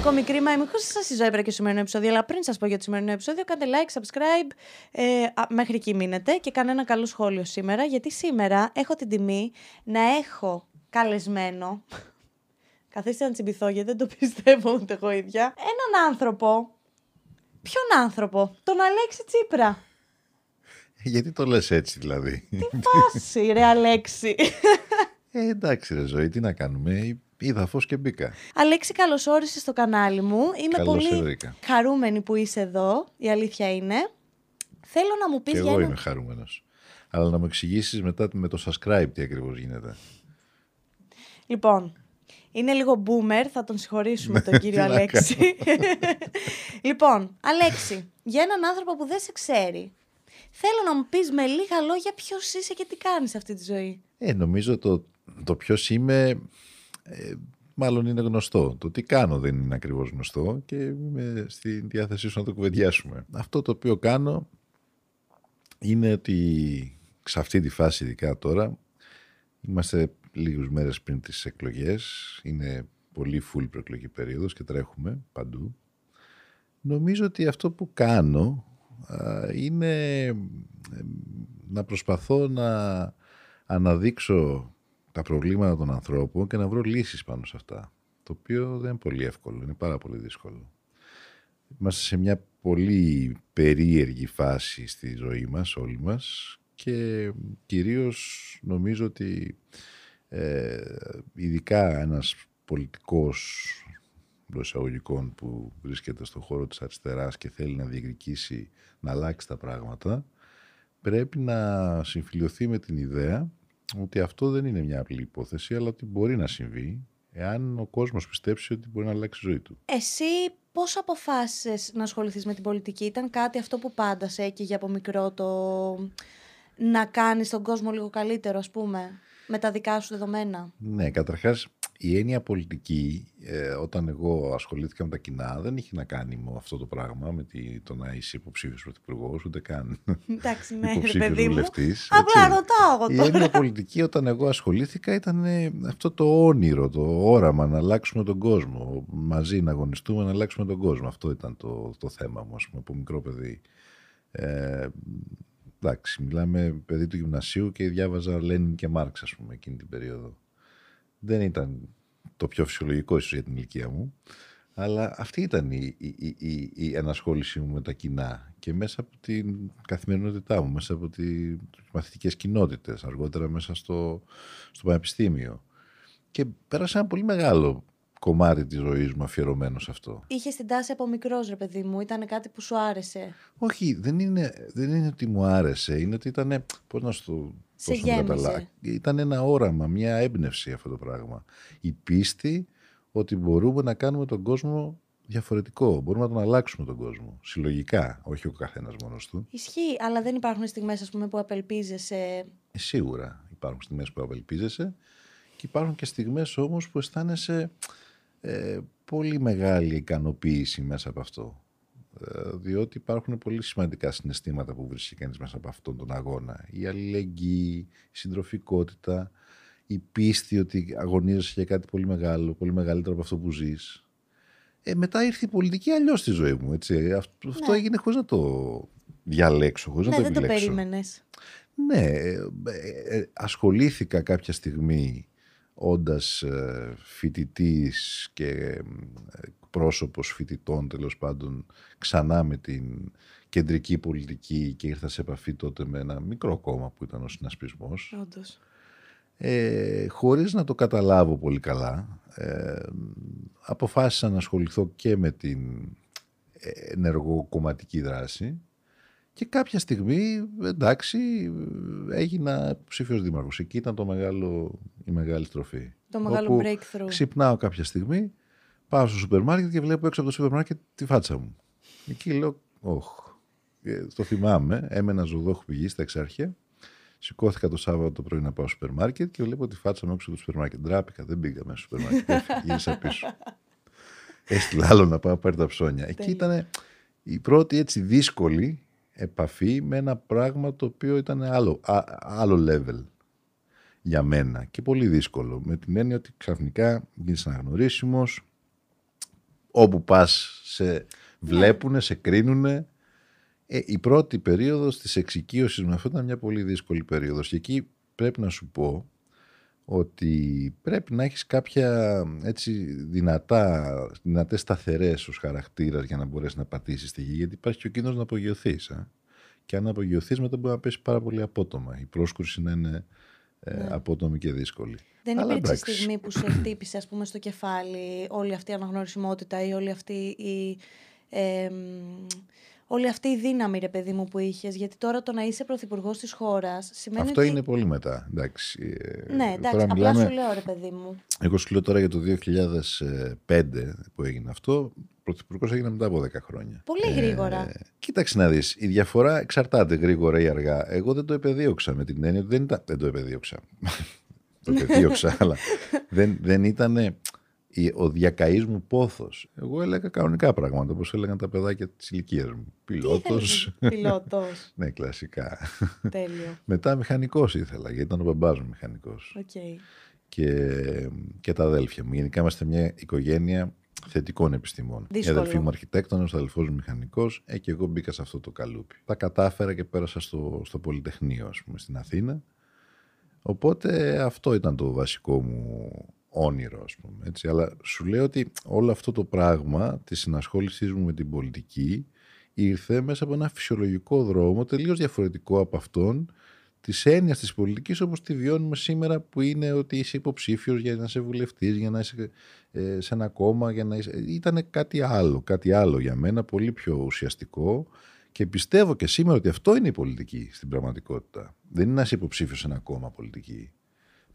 ακόμη κρίμα. Είμαι χωρίς σας η ζωή και στο σημερινό επεισόδιο. Αλλά πριν σας πω για το σημερινό επεισόδιο, κάντε like, subscribe. Ε, α, μέχρι εκεί μείνετε και κάνω ένα καλό σχόλιο σήμερα. Γιατί σήμερα έχω την τιμή να έχω καλεσμένο. Καθίστε να τσιμπηθώ γιατί δεν το πιστεύω ούτε εγώ ίδια. Έναν άνθρωπο. Ποιον άνθρωπο, τον Αλέξη Τσίπρα. Γιατί το λες έτσι δηλαδή; Τι φάση ρε Αλέξη. Ε, εντάξει ρε ζωή, τι να κάνουμε; Είδα φως και μπήκα. Αλέξη, καλώς όρισες στο κανάλι μου. Είμαι Καλώς πολύ σε βρήκα. χαρούμενη που είσαι εδώ. Η αλήθεια είναι. Θέλω να μου πεις Και για εγώ ένα... είμαι χαρούμενος. Αλλά να μου εξηγήσεις μετά με το subscribe τι ακριβώς γίνεται. Λοιπόν, είναι λίγο boomer, θα τον συγχωρήσουμε τον κύριο τι να Αλέξη. λοιπόν, Αλέξη, για έναν άνθρωπο που δεν σε ξέρει, θέλω να μου πεις με λίγα λόγια ποιος είσαι και τι κάνεις αυτή τη ζωή. Ε, νομίζω το, το ποιος είμαι, ε, μάλλον είναι γνωστό. Το τι κάνω δεν είναι ακριβώς γνωστό και είμαι στη διάθεσή σου να το κουβεντιάσουμε. Αυτό το οποίο κάνω είναι ότι σε αυτή τη φάση ειδικά τώρα είμαστε λίγους μέρες πριν τις εκλογές. Είναι πολύ full προεκλογική περίοδος και τρέχουμε παντού. Νομίζω ότι αυτό που κάνω α, είναι ε, να προσπαθώ να αναδείξω τα προβλήματα των ανθρώπων και να βρω λύσεις πάνω σε αυτά. Το οποίο δεν είναι πολύ εύκολο, είναι πάρα πολύ δύσκολο. Είμαστε σε μια πολύ περίεργη φάση στη ζωή μας, όλοι μας και κυρίως νομίζω ότι ε, ειδικά ένας πολιτικός εντός εισαγωγικών που βρίσκεται στον χώρο της αριστεράς και θέλει να διεκδικήσει να αλλάξει τα πράγματα πρέπει να συμφιλειωθεί με την ιδέα ότι αυτό δεν είναι μια απλή υπόθεση αλλά ότι μπορεί να συμβεί εάν ο κόσμος πιστέψει ότι μπορεί να αλλάξει η ζωή του. Εσύ πώς αποφάσισες να ασχοληθείς με την πολιτική, ήταν κάτι αυτό που πάντα σε έκαιγε από μικρό το να κάνεις τον κόσμο λίγο καλύτερο ας πούμε, με τα δικά σου δεδομένα; Ναι, καταρχάς η έννοια πολιτική, ε, όταν εγώ ασχολήθηκα με τα κοινά, δεν είχε να κάνει με αυτό το πράγμα, με τη, το να είσαι υποψήφιος πρωθυπουργός, ούτε καν Εντάξει, ναι, ρε υποψήφιος παιδί μου. βουλευτής. Απλά ρωτάω εγώ Η τώρα. έννοια πολιτική, όταν εγώ ασχολήθηκα, ήταν ε, αυτό το όνειρο, το όραμα να αλλάξουμε τον κόσμο. Μαζί να αγωνιστούμε να αλλάξουμε τον κόσμο. Αυτό ήταν το, το θέμα μου, ας πούμε, από μικρό παιδί. Ε, εντάξει, μιλάμε παιδί του γυμνασίου και διάβαζα Λένιν και Μάρξ, ας πούμε, εκείνη την περίοδο. Δεν ήταν το πιο φυσιολογικό ίσως για την ηλικία μου, αλλά αυτή ήταν η, η, η, η, η ενασχόλησή μου με τα κοινά και μέσα από την καθημερινότητά μου, μέσα από τις μαθητικές κοινότητες, αργότερα μέσα στο, στο πανεπιστήμιο. Και πέρασα ένα πολύ μεγάλο κομμάτι της ζωής μου αφιερωμένο σε αυτό. Είχες την τάση από μικρός ρε παιδί μου, ήταν κάτι που σου άρεσε. Όχι, δεν είναι, δεν είναι ότι μου άρεσε. Είναι ότι ήταν. Πώς να σου το Σε πώς να το γέμιζε. καταλάβω. Ήταν ένα όραμα, μια έμπνευση αυτό το πράγμα. Η πίστη ότι μπορούμε να κάνουμε τον κόσμο διαφορετικό. Μπορούμε να τον αλλάξουμε τον κόσμο. Συλλογικά, όχι ο καθένας μόνος του. Ισχύει, αλλά δεν υπάρχουν στιγμές ας πούμε που απελπίζεσαι. Ε, σίγουρα υπάρχουν στιγμές που απελπίζεσαι και υπάρχουν και στιγμές όμως που αισθάνεσαι ε, πολύ μεγάλη ικανοποίηση μέσα από αυτό. Ε, διότι υπάρχουν πολύ σημαντικά συναισθήματα που βρίσκει κανείς μέσα από αυτόν τον αγώνα. Η αλληλεγγύη, η συντροφικότητα, η πίστη ότι αγωνίζεσαι για κάτι πολύ μεγάλο, πολύ μεγαλύτερο από αυτό που ζεις. Ε, μετά ήρθε η πολιτική αλλιώς στη ζωή μου. Έτσι. Αυτό, αυτό Ναι. έγινε χωρίς να το διαλέξω, χωρίς ναι, να το δεν το επιλέξω. περίμενες. Ναι, ε, ε, ε, ασχολήθηκα κάποια στιγμή όντας ε, φοιτητής και ε, πρόσωπος φοιτητών τέλος πάντων ξανά με την κεντρική πολιτική και ήρθα σε επαφή τότε με ένα μικρό κόμμα που ήταν ο συνασπισμός Όντως. ε, χωρίς να το καταλάβω πολύ καλά ε, αποφάσισα να ασχοληθώ και με την ενεργοκομματική δράση και κάποια στιγμή, εντάξει, έγινα υποψήφιος δήμαρχος. Εκεί ήταν το μεγάλο, η μεγάλη στροφή. Το μεγάλο Όπου breakthrough. Ξυπνάω κάποια στιγμή, πάω στο σούπερ μάρκετ και βλέπω έξω από το σούπερ μάρκετ τη φάτσα μου. Εκεί λέω, όχ. Ε, Το θυμάμαι, έμενα Ζωοδόχου Πηγής στα Εξάρχεια. Σηκώθηκα το Σάββατο το πρωί να πάω στο σούπερ μάρκετ και βλέπω τη φάτσα μου έξω από το σούπερ μάρκετ. Ντράπηκα, δεν πήγα μέσα στο σούπερ μάρκετ. Έφυγα, Γύρισα πίσω. Έστειλα άλλο να πάει να πάρει τα ψώνια. Εκεί Τέλεια. ήταν η πρώτη έτσι δύσκολη επαφή με ένα πράγμα το οποίο ήταν άλλο, α- άλλο level για μένα. Και πολύ δύσκολο με την έννοια ότι ξαφνικά γίνεις αναγνωρίσιμος όπου πας σε βλέπουνε, σε κρίνουνε. Ε, η πρώτη περίοδος της εξοικείωσης με αυτό ήταν μια πολύ δύσκολη περίοδος. Και εκεί πρέπει να σου πω ότι πρέπει να έχεις κάποια έτσι δυνατά, δυνατές σταθερές ως χαρακτήρας για να μπορέσεις να πατήσεις τη γη γιατί υπάρχει και ο κίνδυνος να απογειωθείς. Ε; Και αν απογειωθείς μετά μπορεί να πέσει πάρα πολύ απότομα. Η πρόσκουρση να είναι ε, ναι. απότομη και δύσκολη. Δεν Αλλά υπήρξε εντάξει. στιγμή που σε χτύπησε ας πούμε στο κεφάλι όλη αυτή η αναγνωρισιμότητα ή όλη αυτή η... Ε, όλη αυτή η δύναμη, ρε παιδί μου, που είχες. Γιατί τώρα το να είσαι πρωθυπουργός της χώρας σημαίνει. Αυτό ότι... είναι πολύ μετά. Εντάξει. Ε, ναι, εντάξει. Τώρα απλά μιλάμε... σου λέω, ρε παιδί μου. Εγώ σου λέω τώρα για το 2005 που έγινε αυτό. Πρωθυπουργός έγινε μετά από 10 χρόνια. Πολύ ε, γρήγορα. Ε, κοίταξε να δεις. Η διαφορά εξαρτάται γρήγορα ή αργά. Εγώ δεν το επεδίωξα με την έννοια ότι δεν, ήταν... δεν το επεδίωξα. το επεδίωξα, αλλά δεν, δεν ήταν ο διακαής μου πόθος. Εγώ έλεγα κανονικά πράγματα, όπως έλεγαν τα παιδάκια της ηλικίας μου. Πιλότος. Πιλότος. ναι, κλασικά. Τέλειο. Μετά μηχανικός ήθελα, γιατί ήταν ο μπαμπάς μου μηχανικός. Okay. Και, και τα αδέλφια μου. Γενικά είμαστε μια οικογένεια θετικών επιστημών. Δύσκολο. Η αδελφή μου αρχιτέκτονα, ο αδελφός μου μηχανικός, ε, και εγώ μπήκα σε αυτό το καλούπι. Τα κατάφερα και πέρασα στο, στο Πολυτεχνείο, ας πούμε, στην Αθήνα. Οπότε αυτό ήταν το βασικό μου όνειρο, ας πούμε. Έτσι. Αλλά σου λέω ότι όλο αυτό το πράγμα της συνασχόλησής μου με την πολιτική ήρθε μέσα από ένα φυσιολογικό δρόμο τελείως διαφορετικό από αυτόν της έννοιας της πολιτικής όπως τη βιώνουμε σήμερα, που είναι ότι είσαι υποψήφιος για να είσαι βουλευτής, για να είσαι ε, σε ένα κόμμα. Για να είσαι... Ήταν κάτι άλλο, κάτι άλλο για μένα, πολύ πιο ουσιαστικό. Και πιστεύω και σήμερα ότι αυτό είναι η πολιτική στην πραγματικότητα. Δεν είναι να είσαι υποψήφιος σε ένα κόμμα πολιτική.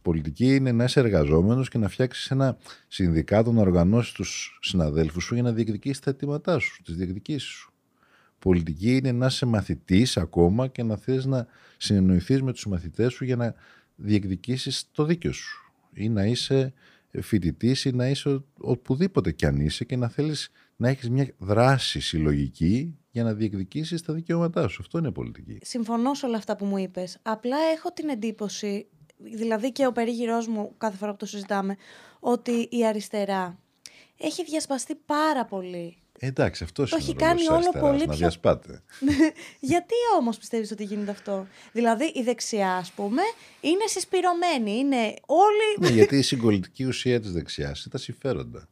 Πολιτική είναι να είσαι εργαζόμενος και να φτιάξεις ένα συνδικάτο να οργανώσεις τους συναδέλφους σου για να διεκδικήσεις τα αιτήματά σου, τις διεκδικήσεις σου. Πολιτική είναι να είσαι μαθητής ακόμα και να θες να συνεννοηθείς με τους μαθητές σου για να διεκδικήσεις το δίκαιο σου. Ή να είσαι φοιτητής ή να είσαι οπουδήποτε κι αν είσαι και να θέλεις να έχεις μια δράση συλλογική για να διεκδικήσεις τα δικαιώματά σου. Αυτό είναι πολιτική. Συμφωνώ σε όλα αυτά που μου είπες. Απλά έχω την εντύπωση δηλαδή και ο περίγυρός μου κάθε φορά που το συζητάμε, ότι η αριστερά έχει διασπαστεί πάρα πολύ. Εντάξει, αυτό το έχει κάνει όλο πολύ πιο. Να διασπάτε. Γιατί όμως πιστεύεις ότι γίνεται αυτό; Δηλαδή η δεξιά, ας πούμε, είναι συσπηρωμένη. Είναι όλοι. Ναι, γιατί η συγκολητική ουσία της δεξιάς είναι τα συμφέροντα.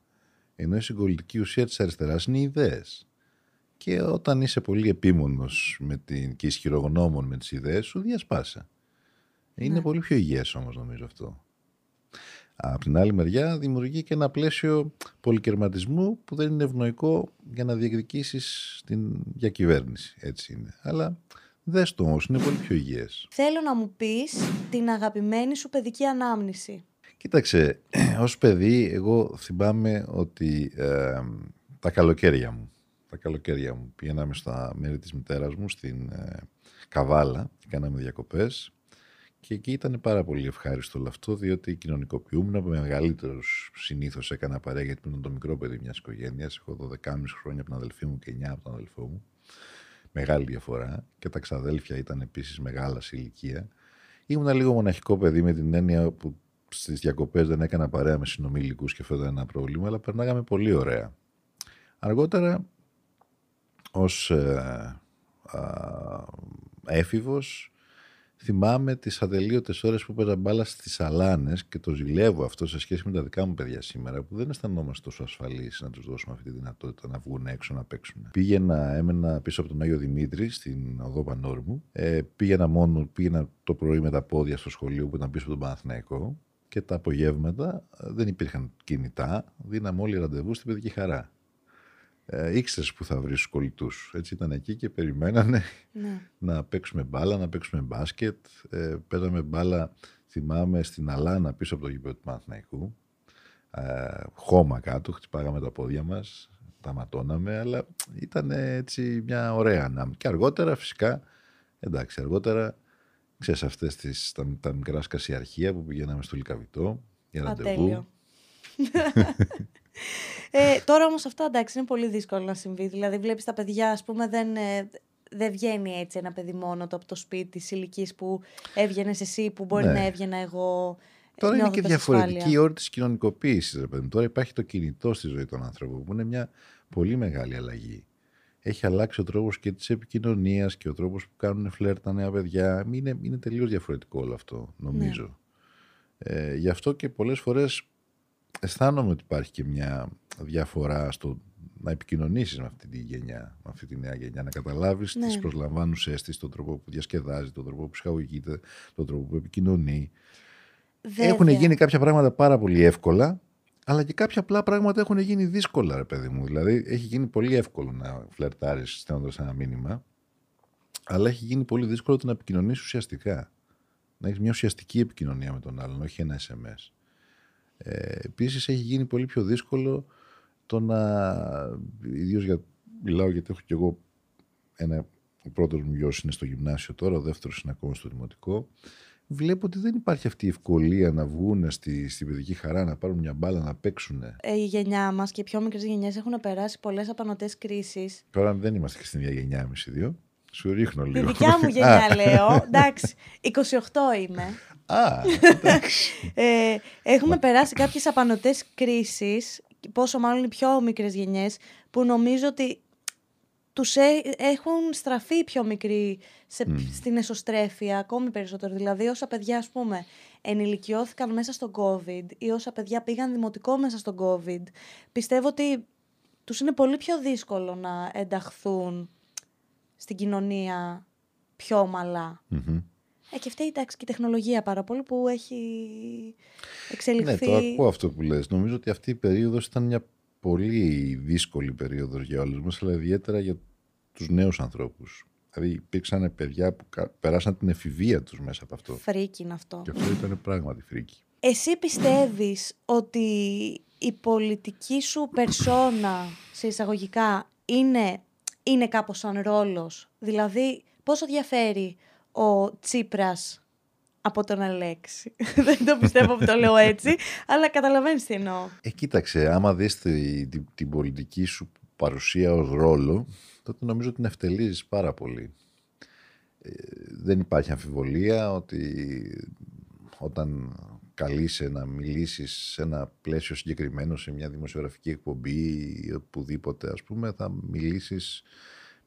Ενώ η συγκολητική ουσία της αριστεράς είναι οι ιδέες. Και όταν είσαι πολύ επίμονος και ισχυρογνώμων με τις ιδέες σου, διασπάσε. Είναι ναι. πολύ πιο υγιές όμως νομίζω αυτό. Από την άλλη μεριά δημιουργεί και ένα πλαίσιο πολυκερματισμού που δεν είναι ευνοϊκό για να διεκδικήσεις την διακυβέρνηση. Έτσι είναι. Αλλά δες το όμως, είναι πολύ πιο υγιές. Θέλω να μου πεις την αγαπημένη σου παιδική ανάμνηση. Κοίταξε, ως παιδί εγώ θυμάμαι ότι ε, τα καλοκαίρια μου, τα καλοκαίρια μου πήγαμε στα μέρη της μητέρας μου στην ε, Καβάλα και κάναμε διακοπές και εκεί ήταν πάρα πολύ ευχάριστο όλο αυτό, διότι κοινωνικοποιούμουν από μεγαλύτερους. Συνήθως έκανα παρέα γιατί ήμουν το μικρό παιδί μιας οικογένειας. Έχω 12,5 χρόνια από την αδελφή μου και 9 από τον αδελφό μου. Μεγάλη διαφορά. Και τα ξαδέλφια ήταν επίσης μεγάλα σε ηλικία. Ήμουν λίγο μοναχικό παιδί με την έννοια που στις διακοπές δεν έκανα παρέα με συνομιλικούς και αυτό ήταν ένα πρόβλημα, αλλά περνάγαμε πολύ ωραία. Αργότερα, ως ε, έφηβος, θυμάμαι τις ατελείωτες ώρες που παίζα μπάλα στις Αλάνες και το ζηλεύω αυτό σε σχέση με τα δικά μου παιδιά σήμερα που δεν αισθανόμαστε τόσο ασφαλείς να τους δώσουμε αυτή τη δυνατότητα να βγουν έξω να παίξουν. Πήγαινα, έμενα πίσω από τον Άγιο Δημήτρη στην οδό Πανόρμου. Ε, πήγαινα μόνο, πήγαινα το πρωί με τα πόδια στο σχολείο που ήταν πίσω από τον Παναθηναϊκό και τα απογεύματα ε, δεν υπήρχαν κινητά. Δίναμε όλοι ραντεβού στην παιδική χαρά ε, ήξερες που θα βρεις του κολλητούς. Έτσι ήταν εκεί και περιμένανε ναι. να παίξουμε μπάλα, να παίξουμε μπάσκετ. Ε, παίζαμε μπάλα, θυμάμαι, στην Αλάνα πίσω από το γήπεδο του Παναθηναϊκού. Ε, χώμα κάτω, χτυπάγαμε τα πόδια μας, τα ματώναμε, αλλά ήταν έτσι μια ωραία ανάμεση. Και αργότερα, φυσικά, εντάξει, αργότερα, ξέρεις αυτές τα, τα μικρά σκασιαρχεία που πηγαίναμε στο Λικαβιτό για ραντεβού. Ε, τώρα όμως αυτό εντάξει είναι πολύ δύσκολο να συμβεί. Δηλαδή, βλέπεις τα παιδιά, ας πούμε, δεν, ε, δεν βγαίνει έτσι ένα παιδί μόνο το από το σπίτι τη ηλικία που έβγαινες εσύ, που μπορεί ναι. να έβγαινα εγώ. Τώρα είναι νιώθω και τα διαφορετική ασφάλεια. η όρη της κοινωνικοποίησης. Ρε παιδί μου. Τώρα υπάρχει το κινητό στη ζωή των ανθρώπων, που είναι μια πολύ μεγάλη αλλαγή. Έχει αλλάξει ο τρόπος και της επικοινωνίας και ο τρόπος που κάνουν φλερ τα νέα παιδιά. Είναι, είναι τελείως διαφορετικό όλο αυτό, νομίζω. Ε, γι' αυτό και πολλές φορές αισθάνομαι ότι υπάρχει και μια διαφορά στο να επικοινωνήσεις με αυτή τη γενιά, με αυτή τη νέα γενιά, να καταλάβεις Ναι. τις προσλαμβάνουσε της, τον τρόπο που διασκεδάζει, τον τρόπο που ψυχαγωγείται, τον τρόπο που επικοινωνεί. Έχουν Βέβαια. γίνει κάποια πράγματα πάρα πολύ εύκολα, αλλά και κάποια απλά πράγματα έχουν γίνει δύσκολα, ρε παιδί μου. Δηλαδή, έχει γίνει πολύ εύκολο να φλερτάρεις στέλνοντας ένα μήνυμα, αλλά έχει γίνει πολύ δύσκολο το να επικοινωνήσει ουσιαστικά. Να έχεις μια ουσιαστική επικοινωνία με τον άλλον, όχι ένα SMS. Ε, Επίσης, έχει γίνει πολύ πιο δύσκολο το να. ιδίως για. Μιλάω γιατί έχω κι εγώ ένα. Ο πρώτος μου γιος είναι στο γυμνάσιο τώρα, ο δεύτερος είναι ακόμα στο δημοτικό. Βλέπω ότι δεν υπάρχει αυτή η ευκολία να βγουν στη, στην παιδική χαρά, να πάρουν μια μπάλα, να παίξουν. Ε, η γενιά μας και οι πιο μικρές γενιές έχουν περάσει πολλές απανοτές κρίσεις. Τώρα δεν είμαστε και στην ίδια γενιά εμείς οι δύο. Σου ρίχνω Τη λίγο. δικιά μου γενιά λέω. Εντάξει, 28 είμαι. Α, εντάξει. Ε, έχουμε περάσει κάποιες απανοτές κρίσεις, πόσο μάλλον οι πιο μικρές γενιές, που νομίζω ότι τους έ- έχουν στραφεί οι πιο μικροί σε, στην εσωστρέφεια ακόμη περισσότερο. Δηλαδή όσα παιδιά ας πούμε ενηλικιώθηκαν μέσα στον COVID ή όσα παιδιά πήγαν δημοτικό μέσα στον COVID, πιστεύω ότι τους είναι πολύ πιο δύσκολο να ενταχθούν στην κοινωνία πιο ομαλά. Μμμ. Ε, και αυτή εντάξει και η τεχνολογία πάρα πολύ που έχει εξελιχθεί. Ναι, το ακούω αυτό που λες. Νομίζω ότι αυτή η περίοδος ήταν μια πολύ δύσκολη περίοδος για όλους μας, αλλά ιδιαίτερα για τους νέους ανθρώπους. Δηλαδή υπήρξαν παιδιά που κα- περάσαν την εφηβεία τους μέσα από αυτό. Φρίκη είναι αυτό. Και αυτό ήταν πράγματι φρίκη. Εσύ πιστεύεις ότι η πολιτική σου περσόνα, σε εισαγωγικά, είναι, είναι κάπως σαν ρόλος; Δηλαδή, πόσο διαφέρει ο Τσίπρας από τον Αλέξη. Δεν το πιστεύω που το λέω έτσι, αλλά καταλαβαίνεις τι εννοώ. Ε, κοίταξε, άμα δεις τη- τη- την πολιτική σου παρουσία ως ρόλο, τότε νομίζω ότι την ευτελίζεις πάρα πολύ. Ε, δεν υπάρχει αμφιβολία ότι όταν καλείσαι να μιλήσεις σε ένα πλαίσιο συγκεκριμένο, σε μια δημοσιογραφική εκπομπή ή οπουδήποτε ας πούμε, θα μιλήσεις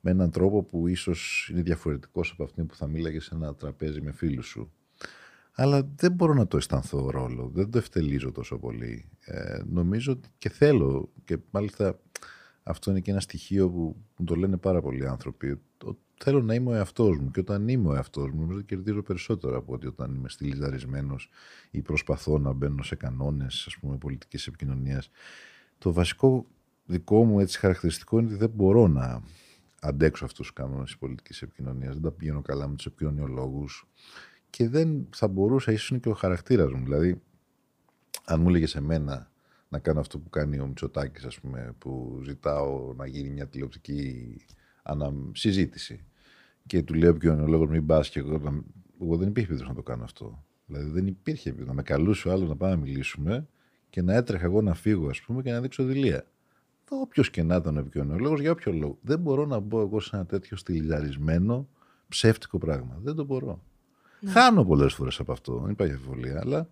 με έναν τρόπο που ίσως είναι διαφορετικός από αυτήν που θα μίλαγε σε ένα τραπέζι με φίλους σου. Αλλά δεν μπορώ να το αισθανθώ ρόλο, δεν το ευτελίζω τόσο πολύ. Ε, νομίζω ότι και θέλω και μάλιστα αυτό είναι και ένα στοιχείο που μου το λένε πάρα πολλοί άνθρωποι. Το, θέλω να είμαι ο εαυτός μου και όταν είμαι ο εαυτός μου, νομίζω ότι κερδίζω περισσότερο από ότι όταν είμαι στυλιζαρισμένος ή προσπαθώ να μπαίνω σε κανόνες, ας πούμε, πολιτικής επικοινωνίας. Το βασικό δικό μου έτσι χαρακτηριστικό είναι ότι δεν μπορώ να αντέξω αυτούς τους κανόνες της πολιτικής επικοινωνίας. Δεν τα πηγαίνω καλά με τους επικοινωνιολόγους και δεν θα μπορούσα, ίσως είναι και ο χαρακτήρας μου. Δηλαδή, αν μου έλεγες εμένα να κάνω αυτό που κάνει ο Μητσοτάκης, ας πούμε, που ζητάω να γίνει μια τηλεοπτική ανα... συζήτηση και του λέω και ο λόγος μην πας και εγώ, να- εγώ δεν υπήρχε περίπτωση να το κάνω αυτό. Δηλαδή δεν υπήρχε περίπτωση να με καλούσε ο άλλος να πάμε να μιλήσουμε και να έτρεχα εγώ να φύγω ας πούμε και να δείξω δηλία. Όποιος και να ήταν ο επικοινωνιολόγος, για όποιο λόγο. Δεν μπορώ να μπω εγώ σε ένα τέτοιο στυλιζαρισμένο ψεύτικο πράγμα. Δεν το μπορώ. Χάνω πολλές φορές από αυτό, δεν υπάρχει αμφιβολία, αλλά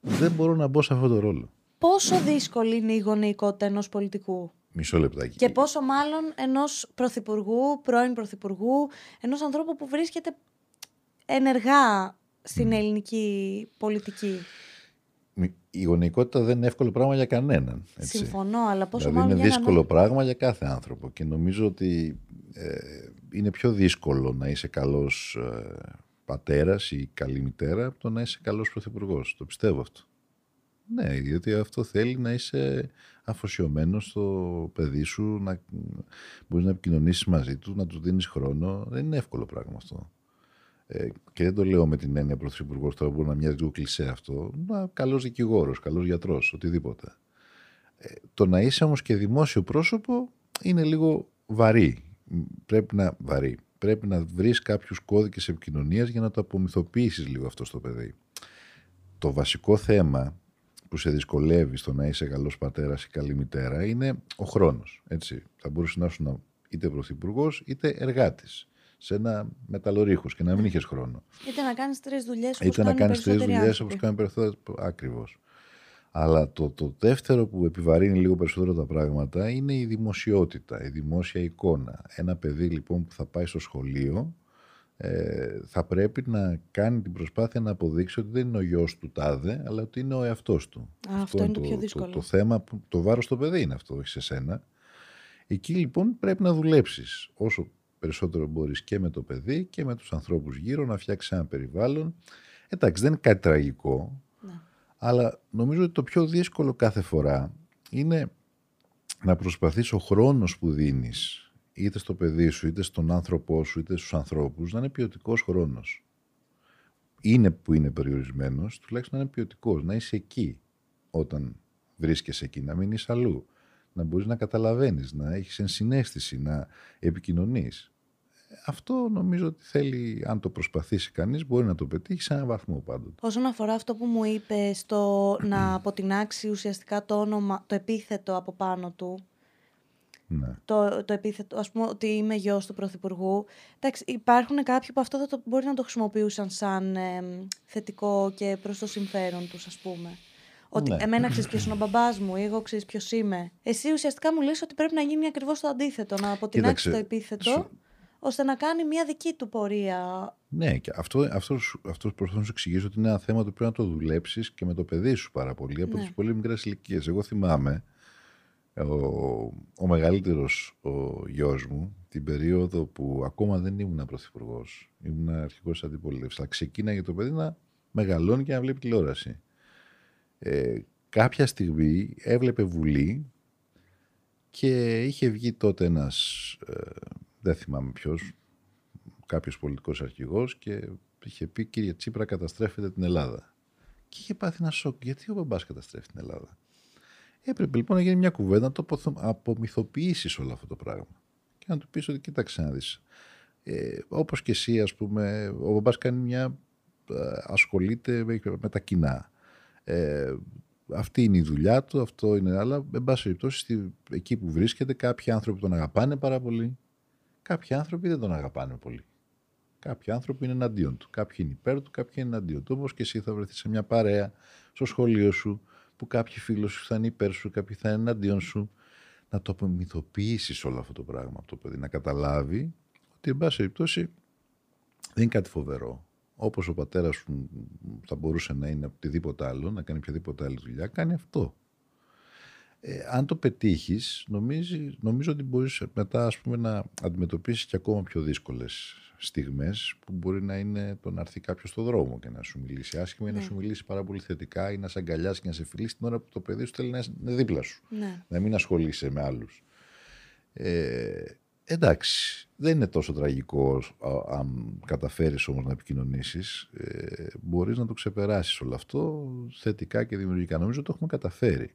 δεν μπορώ να μπω σε αυτό το ρόλο. Πόσο δύσκολη είναι η γονεϊκότητα ενός πολιτικού; Μισό λεπτάκι. και πόσο μάλλον ενός πρωθυπουργού, πρώην πρωθυπουργού, ενός ανθρώπου που βρίσκεται ενεργά στην ελληνική πολιτική; Μη- Η γονεϊκότητα δεν είναι εύκολο πράγμα για κανέναν. Έτσι. Συμφωνώ, αλλά πόσο δηλαδή μάλλον είναι για έναν δύσκολο πράγμα για κάθε άνθρωπο και νομίζω ότι ε, είναι πιο δύσκολο να είσαι καλός ε, πατέρας ή καλή μητέρα από το να είσαι καλός πρωθυπουργός. Το πιστεύω αυτό. Ναι, διότι αυτό θέλει να είσαι αφοσιωμένος στο παιδί σου, να μπορείς να επικοινωνήσεις μαζί του, να του δίνεις χρόνο. Δεν είναι εύκολο πράγμα αυτό. Ε, και δεν το λέω με την έννοια πρωθυπουργός, τώρα μπορεί να μοιάζει λίγο κλεισέ αυτό. Να, καλός δικηγόρος, καλός γιατρός, οτιδήποτε. Ε, το να είσαι όμως και δημόσιο πρόσωπο είναι λίγο βαρύ. Μ, Πρέπει να, βαρύ. Πρέπει να βρεις κάποιους κώδικες επικοινωνίας για να το απομυθοποιήσεις λίγο αυτό στο παιδί. Το βασικό θέμα που σε δυσκολεύει στο να είσαι καλός πατέρας ή καλή μητέρα είναι ο χρόνος. Έτσι. Θα μπορούσε να ήσουν είτε πρωθυπουργός είτε εργάτης σε ένα μεταλλορίχος και να μην είχες χρόνο. Είτε να κάνεις τρεις δουλειές όπως Είτε να κάνει κάνεις τρεις δουλειές όπως κάνει περισσότερο. Ακριβώς. Αλλά το, το δεύτερο που επιβαρύνει λίγο περισσότερο τα πράγματα είναι η δημοσιότητα, η δημόσια εικόνα. Ένα παιδί λοιπόν που θα πάει στο σχολείο ε, θα πρέπει να κάνει την προσπάθεια να αποδείξει ότι δεν είναι ο γιος του τάδε, αλλά ότι είναι ο εαυτός του. Α, αυτό, είναι το, πιο δύσκολο. Το, το, θέμα, που, το βάρος στο παιδί είναι αυτό, όχι σε σένα. Εκεί λοιπόν πρέπει να δουλέψεις όσο περισσότερο μπορείς και με το παιδί και με τους ανθρώπους γύρω, να φτιάξεις ένα περιβάλλον. Εντάξει, δεν είναι κάτι τραγικό, ναι. αλλά νομίζω ότι το πιο δύσκολο κάθε φορά είναι να προσπαθείς ο χρόνος που δίνεις είτε στο παιδί σου, είτε στον άνθρωπό σου, είτε στους ανθρώπους, να είναι ποιοτικός χρόνος. Είναι που είναι περιορισμένος, τουλάχιστον να είναι ποιοτικός, να είσαι εκεί όταν βρίσκεσαι εκεί, να μην είσαι αλλού. Να μπορείς να καταλαβαίνεις, να έχεις ενσυναίσθηση, να επικοινωνείς. Αυτό νομίζω ότι θέλει, αν το προσπαθήσει κανείς, μπορεί να το πετύχει σε έναν βαθμό πάντοτε. Όσον αφορά αυτό που μου είπες στο να αποτινάξει ουσιαστικά το όνομα, το επίθετο από πάνω του, ναι. το, το επίθετο, ας πούμε ότι είμαι γιος του Πρωθυπουργού. Εντάξει, υπάρχουν κάποιοι που αυτό το, μπορεί να το χρησιμοποιούσαν σαν θετικό και προς το συμφέρον τους, ας πούμε. Ότι ναι. εμένα ξέρεις ποιος είναι ο μπαμπάς μου, ή εγώ ξέρεις ποιος είμαι. Εσύ ουσιαστικά μου λες ότι πρέπει να γίνει ακριβώς το αντίθετο, να αποτινάξει το επίθετο, ώστε να κάνει μια δική του πορεία. Ναι, και αυτό, αυτός, αυτός προσπαθώ να σου εξηγήσω ότι είναι ένα θέμα που πρέπει να το δουλέψεις και με το παιδί σου πάρα πολύ από ναι. τις πολύ μικρές ηλικίες. Εγώ θυμάμαι ο, ο μεγαλύτερος ο γιος μου την περίοδο που ακόμα δεν ήμουν πρωθυπουργός, ήμουν αρχικός αντιπολίτευσης. Αλλά ξεκίναγε το παιδί να μεγαλώνει και να βλέπει τηλεόραση. Ε, κάποια στιγμή έβλεπε Βουλή και είχε βγει τότε ένας, ε, δεν θυμάμαι ποιος, κάποιος πολιτικός αρχηγός και είχε πει κύριε Τσίπρα καταστρέφεται την Ελλάδα. Και είχε πάθει ένα σοκ. Γιατί ο μπαμπάς καταστρέφει την Ελλάδα. Έπρεπε λοιπόν να γίνει μια κουβέντα να το απομυθοποιήσεις όλο αυτό το πράγμα. Και να του πεις ότι κοίταξε να δεις. Ε, Όπως και εσύ, ας πούμε, ο μπαμπάς κάνει μια. Ε, ασχολείται με τα κοινά. Ε, αυτή είναι η δουλειά του, αυτό είναι. Αλλά, εν πάση περιπτώσει, εκεί που βρίσκεται, κάποιοι άνθρωποι τον αγαπάνε πάρα πολύ. Κάποιοι άνθρωποι δεν τον αγαπάνε πολύ. Κάποιοι άνθρωποι είναι εναντίον του. Κάποιοι είναι υπέρ του, κάποιοι είναι εναντίον του. Όπως και εσύ θα βρεθείς σε μια παρέα, στο σχολείο σου, που κάποιοι φίλοι σου θα είναι υπέρ σου, κάποιοι θα είναι εναντίον σου. Να το απομυθοποιήσεις όλο αυτό το πράγμα από το παιδί. Να καταλάβει ότι, εν πάση περιπτώσει, δεν είναι κάτι φοβερό. Όπως ο πατέρας σου θα μπορούσε να είναι οτιδήποτε άλλο, να κάνει οποιαδήποτε άλλη δουλειά, κάνει αυτό. Ε, αν το πετύχεις, νομίζω ότι μπορείς μετά ας πούμε, να αντιμετωπίσεις και ακόμα πιο δύσκολες στιγμές που μπορεί να είναι το να έρθει κάποιος στο δρόμο και να σου μιλήσει άσχημα ή να ναι. σου μιλήσει πάρα πολύ θετικά ή να σε αγκαλιάσει και να σε φιλήσει την ώρα που το παιδί σου θέλει να είναι δίπλα σου. Ναι. Να μην ασχολείσαι με άλλους. Ε, εντάξει, δεν είναι τόσο τραγικό αν καταφέρεις όμως να επικοινωνήσεις. Ε, μπορείς να το ξεπεράσεις όλο αυτό θετικά και δημιουργικά. Νομίζω το έχουμε καταφέρει.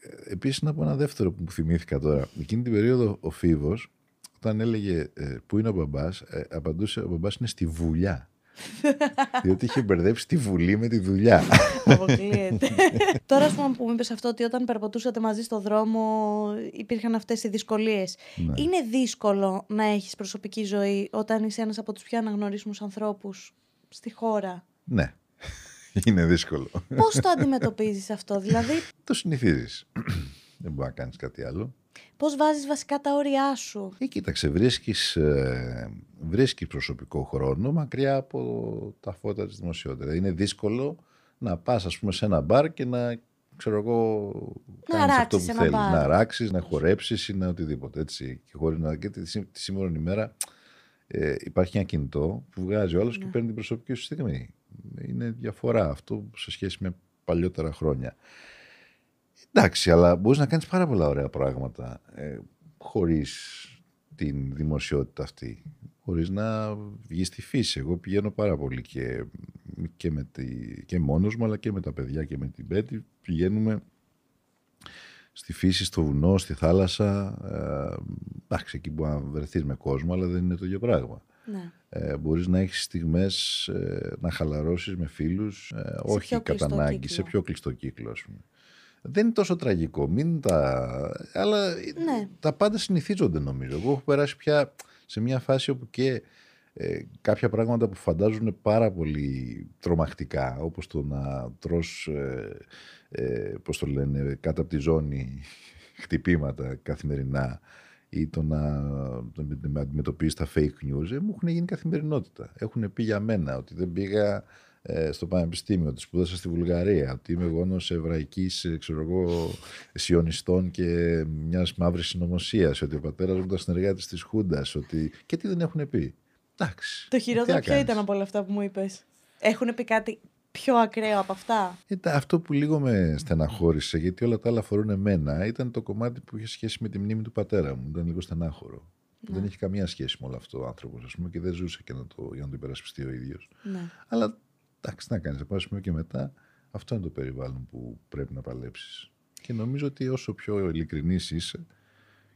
Ε, επίσης να πω ένα δεύτερο που μου θυμήθηκα τώρα. Εκείνη την περίοδο ο Φίβος όταν έλεγε ε, πού είναι ο μπαμπάς, ε, απαντούσε ο μπαμπάς είναι στη βουλιά. Διότι είχε μπερδέψει τη βουλή με τη δουλειά. Αποκλείεται. Τώρα, ας πούμε, που μου είπες αυτό, ότι όταν περπατούσατε μαζί στο δρόμο υπήρχαν αυτές οι δυσκολίες. Ναι. Είναι δύσκολο να έχεις προσωπική ζωή όταν είσαι ένας από τους πιο αναγνωρίσιμους ανθρώπους στη χώρα; Ναι. Είναι δύσκολο. Πώς το αντιμετωπίζεις αυτό, δηλαδή; Το συνηθίζεις. Δεν μπορεί να κάνεις κάτι άλλο. Πώς βάζεις βασικά τα όρια σου; Ή ε, κοίταξε, βρίσκεις ε, βρίσκεις προσωπικό χρόνο μακριά από τα φώτα της δημοσιότητα. Είναι δύσκολο να πας, ας πούμε, σε ένα μπαρ και να ξέρω εγώ, να αυτό που θέλεις. Να αράξει, να χορέψεις ή να οτιδήποτε. Έτσι. Και, χωρίς να... και τη, τη σήμερα ημέρα ε, υπάρχει ένα κινητό που βγάζει ο άλλος και ναι. παίρνει την προσωπική σου στιγμή. Είναι διαφορά αυτό σε σχέση με παλιότερα χρόνια. Εντάξει, αλλά μπορείς να κάνεις πάρα πολλά ωραία πράγματα ε, χωρίς την δημοσιότητα αυτή. Χωρί να βγεις στη φύση. Εγώ πηγαίνω πάρα πολύ και, και, με τη, και μόνος μου, αλλά και με τα παιδιά και με την Πέτη. Πηγαίνουμε στη φύση, στο βουνό, στη θάλασσα. Ε, εντάξει, εκεί μπορεί να βρεθείς με κόσμο, αλλά δεν είναι το ίδιο πράγμα. Ναι. Ε, μπορείς να έχεις στιγμές ε, να χαλαρώσεις με φίλους, ε, όχι κατά ανάγκη, σε πιο κλειστό κύκλο ας πούμε δεν είναι τόσο τραγικό. Μην τα... Αλλά ναι. τα πάντα συνηθίζονται νομίζω. Εγώ έχω περάσει πια σε μια φάση όπου και ε, κάποια πράγματα που φαντάζουν πάρα πολύ τρομακτικά, όπως το να τρως, ε, ε, πώς το λένε, κάτω από τη ζώνη χτυπήματα καθημερινά ή το να, να αντιμετωπίσει τα fake news, ε, μου έχουν γίνει καθημερινότητα. Έχουν πει για μένα ότι δεν πήγα ε, στο πανεπιστήμιο, ότι σπούδασα στη Βουλγαρία, ότι είμαι γόνος εβραϊκής, ε, ξέρω εγώ, σιωνιστών και μιας μαύρης συνωμοσίας, ότι ο πατέρας μου ήταν συνεργάτης της Χούντας, ότι. και τι δεν έχουν πει. Εντάξει. Το χειρότερο ποιο ήταν από όλα αυτά που μου είπες; Έχουν πει κάτι πιο ακραίο από αυτά; Ήταν αυτό που λίγο με στεναχώρησε, γιατί όλα τα άλλα αφορούν εμένα, ήταν το κομμάτι που είχε σχέση με τη μνήμη του πατέρα μου. Ήταν λίγο στενάχωρο. Ναι. Δεν είχε καμία σχέση με όλο αυτό ο άνθρωπος, ας πούμε, και δεν ζούσε και να το, για να το υπερασπιστεί ο ίδιος. Ναι. Αλλά εντάξει, να κάνεις, από ένα και μετά, αυτό είναι το περιβάλλον που πρέπει να παλέψεις. Και νομίζω ότι όσο πιο ειλικρινής είσαι,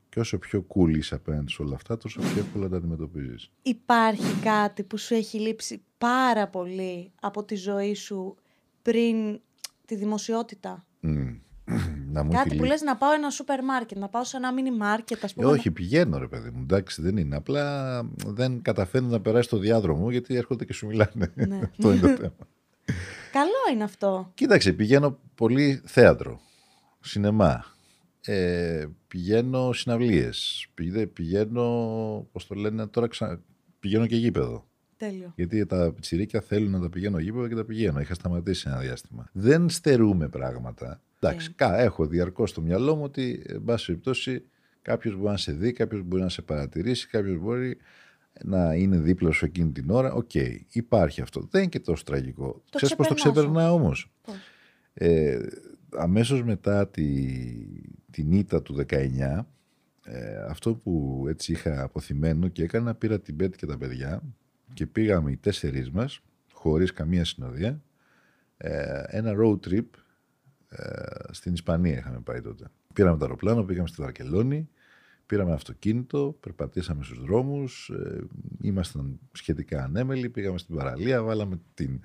και όσο πιο cool είσαι απέναντι σε όλα αυτά, τόσο πιο εύκολα τα αντιμετωπίζεις. Υπάρχει κάτι που σου έχει λείψει πάρα πολύ από τη ζωή σου πριν τη δημοσιότητα; Mm. Να μου Κάτι που λες να πάω ένα σούπερ μάρκετ, να πάω σε ένα μίνι μάρκετ, ας πούμε. Ε, όχι, πηγαίνω ρε παιδί μου. Εντάξει, δεν είναι. Απλά δεν καταφέρνει να περάσει το διάδρομο γιατί έρχονται και σου μιλάνε. Ναι. αυτό είναι το θέμα. Καλό είναι αυτό. Κοίταξε, πηγαίνω πολύ θέατρο, σινεμά. Ε, πηγαίνω συναυλίες. Πηγαίνω, πώς το λένε, τώρα ξα... πηγαίνω και γήπεδο. Τέλειο. Γιατί τα πιτσιρίκια θέλουν να τα πηγαίνω γήπεδο και τα πηγαίνω. Είχα σταματήσει ένα διάστημα. Δεν στερούμε πράγματα. Εντάξει, yeah. έχω διαρκώς στο μυαλό μου ότι, εν πάση περιπτώσει, κάποιος μπορεί να σε δει, κάποιος μπορεί να σε παρατηρήσει, κάποιος μπορεί να είναι δίπλα σου εκείνη την ώρα. OK, okay, υπάρχει αυτό. Δεν είναι και τόσο τραγικό. Ξέρεις πώς το ξεπερνάς όμως; Ε, αμέσως μετά τη, την ήττα του 19, ε, αυτό που έτσι είχα απωθημένο και έκανα, πήρα την Μπέττυ και τα παιδιά και πήγαμε οι τέσσερις μας, χωρίς καμία συνοδεία, ε, ένα road trip ε, στην Ισπανία είχαμε πάει τότε. Πήραμε το αεροπλάνο, πήγαμε στη Βαρκελόνη, πήραμε αυτοκίνητο, περπατήσαμε στους δρόμους, ε, ήμασταν σχετικά ανέμελοι, πήγαμε στην παραλία, βάλαμε την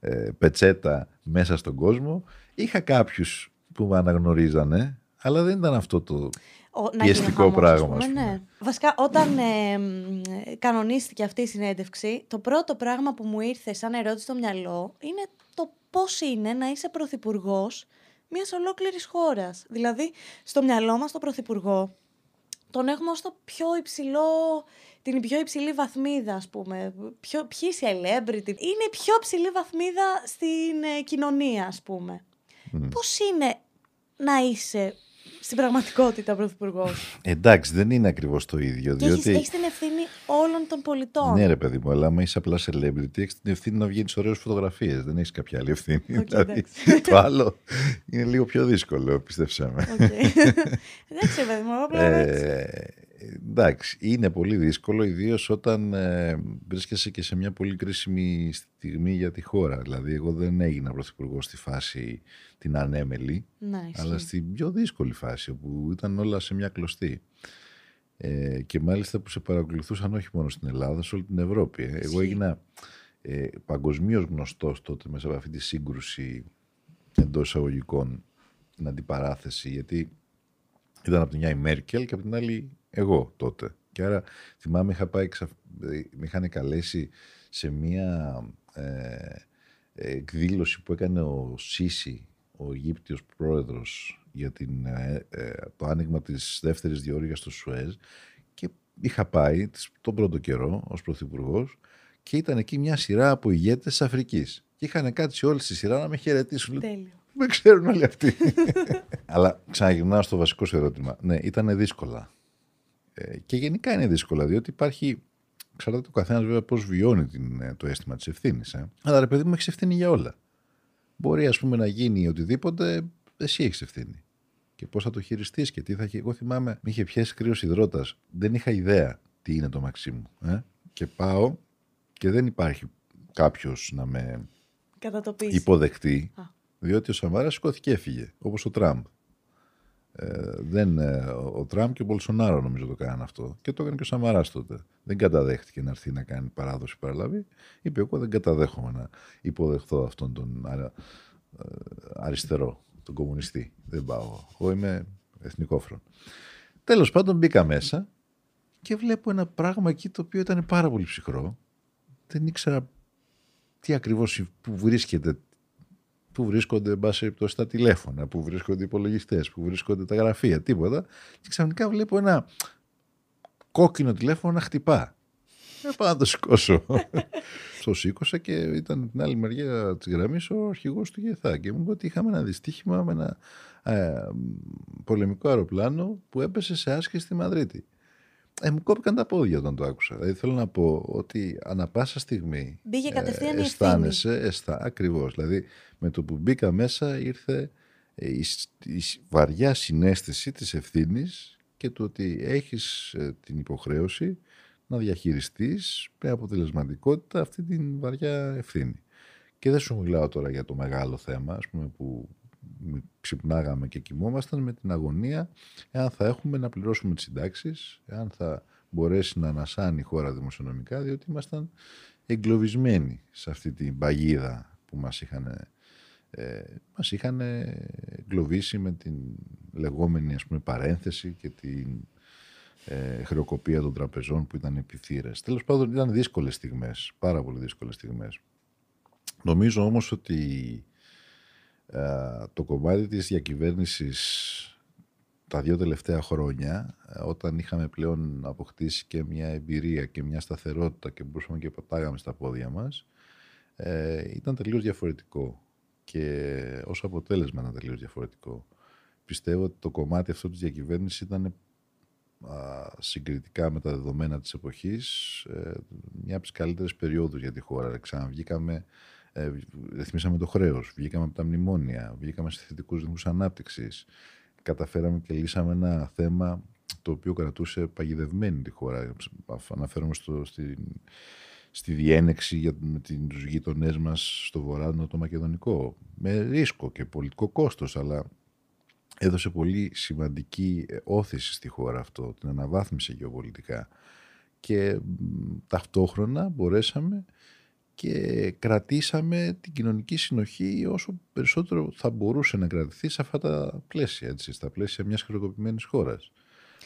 ε, πετσέτα μέσα στον κόσμο. Είχα κάποιους που με αναγνωρίζανε, αλλά δεν ήταν αυτό το ο, πιεστικό πράγμα. Πούμε, ναι. Βασικά, όταν ε, κανονίστηκε αυτή η συνέντευξη, το πρώτο πράγμα που μου ήρθε σαν ερώτηση στο μυαλό είναι το πώς είναι να είσαι πρωθυπουργός μιας ολόκληρης χώρας. Δηλαδή, στο μυαλό μας το πρωθυπουργό τον έχουμε ως το πιο υψηλό, την πιο υψηλή βαθμίδα, ας πούμε. Πιο, ποιοι celebrity. Είναι η πιο ψηλή βαθμίδα στην ε, κοινωνία, ας πούμε. Mm. Πώς είναι να είσαι στην πραγματικότητα πρωθυπουργός. Εντάξει, δεν είναι ακριβώς το ίδιο. Και διότι... έχεις την ευθύνη όλων των πολιτών. Ναι, ρε παιδί μου, αλλά άμα είσαι απλά celebrity, έχεις την ευθύνη να βγαίνει ωραίε φωτογραφίες. Δεν έχεις κάποια άλλη ευθύνη. Okay, δηλαδή, το άλλο είναι λίγο πιο δύσκολο, πίστεψέ με. Okay. εντάξει, ρε παιδί μου, απλά ε, εντάξει, είναι πολύ δύσκολο, ιδίως όταν ε, βρίσκεσαι και σε μια πολύ κρίσιμη στιγμή για τη χώρα. Δηλαδή, εγώ δεν έγινα πρωθυπουργός στη φάση την ανέμελη, αλλά στην πιο δύσκολη φάση, όπου ήταν όλα σε μια κλωστή. Ε, και μάλιστα που σε παρακολουθούσαν όχι μόνο στην Ελλάδα, σε όλη την Ευρώπη. Ε. Εγώ έγινα ε, παγκοσμίως γνωστός τότε μέσα από αυτή τη σύγκρουση εντός εισαγωγικών, την αντιπαράθεση, γιατί ήταν από την μια η Μέρκελ και από την άλλη εγώ τότε. Και άρα θυμάμαι είχα πάει, με είχαν καλέσει σε μία ε, εκδήλωση που έκανε ο Σίση, ο Αιγύπτιος πρόεδρος για την, ε, ε, το άνοιγμα της δεύτερης διόρυγας στο Σουέζ και είχα πάει τον πρώτο καιρό ως πρωθυπουργός και ήταν εκεί μια σειρά από ηγέτες της Αφρικής. Και είχαν κάτσει όλοι στη σειρά να με χαιρετήσουν. Τέλειο. Με ξέρουν όλοι αυτοί. Αλλά ξαναγυρνάω στο βασικό σου ερώτημα. Ναι, ήταν δύσκολα. Ε, και γενικά είναι δύσκολα, διότι υπάρχει. Ξέρετε ο καθένας βέβαια πώς βιώνει την, ε, το αίσθημα της ευθύνης. Ε. Αλλά ρε παιδί μου, έχεις ευθύνη για όλα. Μπορεί ας πούμε να γίνει οτιδήποτε, εσύ έχεις ευθύνη. Και πώς θα το χειριστείς και τι θα έχει. Εγώ θυμάμαι, με είχε πιέσει κρύος υδρότας. Δεν είχα ιδέα τι είναι το μαξί μου. Ε; Και πάω και δεν υπάρχει κάποιος να με υποδεχτεί. Α. Διότι ο Σαμάρα σηκώθηκε και έφυγε, όπως ο Τραμπ. Ε, δεν, ε, ο Τραμπ και ο Μπολσονάρο νομίζω το κάνανε αυτό. Και το έκανε και ο Σαμαράς τότε. Δεν καταδέχτηκε να έρθει να κάνει παράδοση παραλαβή. Είπε: Εγώ δεν καταδέχομαι να υποδεχθώ αυτόν τον ε, αριστερό, τον κομμουνιστή. Δεν πάω. Εγώ είμαι εθνικόφρον. Τέλος πάντων μπήκα μέσα και βλέπω ένα πράγμα εκεί το οποίο ήταν πάρα πολύ ψυχρό. Δεν ήξερα τι ακριβώς που βρίσκεται, που βρίσκονται εν πάση περιπτώσει τα τηλέφωνα, που βρίσκονται οι υπολογιστές, που βρίσκονται τα γραφεία, τίποτα. Και ξαφνικά βλέπω ένα κόκκινο τηλέφωνο να χτυπά. Ε, πάω να το σηκώσω. το σήκωσα και ήταν την άλλη μεριά της γραμμής ο αρχηγός του ΓΕΘΑ. Και μου είπε ότι είχαμε ένα δυστύχημα με ένα ε, πολεμικό αεροπλάνο που έπεσε σε άσκηση στη Μαδρίτη. Ε, μου κόπηκαν τα πόδια όταν το άκουσα. Δηλαδή θέλω να πω ότι ανα πάσα στιγμή. Μπήκε κατευθείαν ε, η αισθάνεσαι, αισθά, ακριβώς. Δηλαδή με το που μπήκα μέσα ήρθε ε, η, η βαριά συνέστηση της ευθύνης και το ότι έχεις ε, την υποχρέωση να διαχειριστείς με αποτελεσματικότητα αυτή την βαριά ευθύνη. Και δεν σου μιλάω τώρα για το μεγάλο θέμα, ας πούμε, που ξυπνάγαμε και κοιμόμασταν με την αγωνία εάν θα έχουμε να πληρώσουμε τις συντάξεις, εάν θα μπορέσει να ανασάνει η χώρα δημοσιονομικά, διότι ήμασταν εγκλωβισμένοι σε αυτή την παγίδα που μας είχαν, ε, μας είχαν εγκλωβίσει με την λεγόμενη ας πούμε, παρένθεση και την ε, χρεοκοπία των τραπεζών που ήταν επιθύρες. Τέλος πάντων ήταν δύσκολες στιγμές, πάρα πολύ δύσκολες στιγμές. Νομίζω όμως ότι ε, το κομμάτι της διακυβέρνησης τα δύο τελευταία χρόνια, ε, όταν είχαμε πλέον αποκτήσει και μια εμπειρία και μια σταθερότητα και μπορούσαμε και πατάγαμε στα πόδια μας, ε, ήταν τελείως διαφορετικό και ως αποτέλεσμα ήταν τελείως διαφορετικό. Πιστεύω ότι το κομμάτι αυτό της διακυβέρνησης ήταν συγκριτικά με τα δεδομένα της εποχής μια από τις καλύτερες περιόδους για τη χώρα. Ξαναβγήκαμε ε, ρυθμίσαμε το χρέος, βγήκαμε από τα μνημόνια, βγήκαμε σε θετικούς ρυθμούς ανάπτυξης, καταφέραμε και λύσαμε ένα θέμα το οποίο κρατούσε παγιδευμένη τη χώρα. Αναφέρομαι στο, στη, στη διένεξη για, με τους γείτονές μας στο βορρά το Μακεδονικό. Με ρίσκο και πολιτικό κόστος, αλλά έδωσε πολύ σημαντική όθηση στη χώρα αυτό, την αναβάθμισε γεωπολιτικά. Και ταυτόχρονα μπορέσαμε και κρατήσαμε την κοινωνική συνοχή όσο περισσότερο θα μπορούσε να κρατηθεί σε αυτά τα πλαίσια, έτσι, στα πλαίσια μιας χρεοκοπημένης χώρας.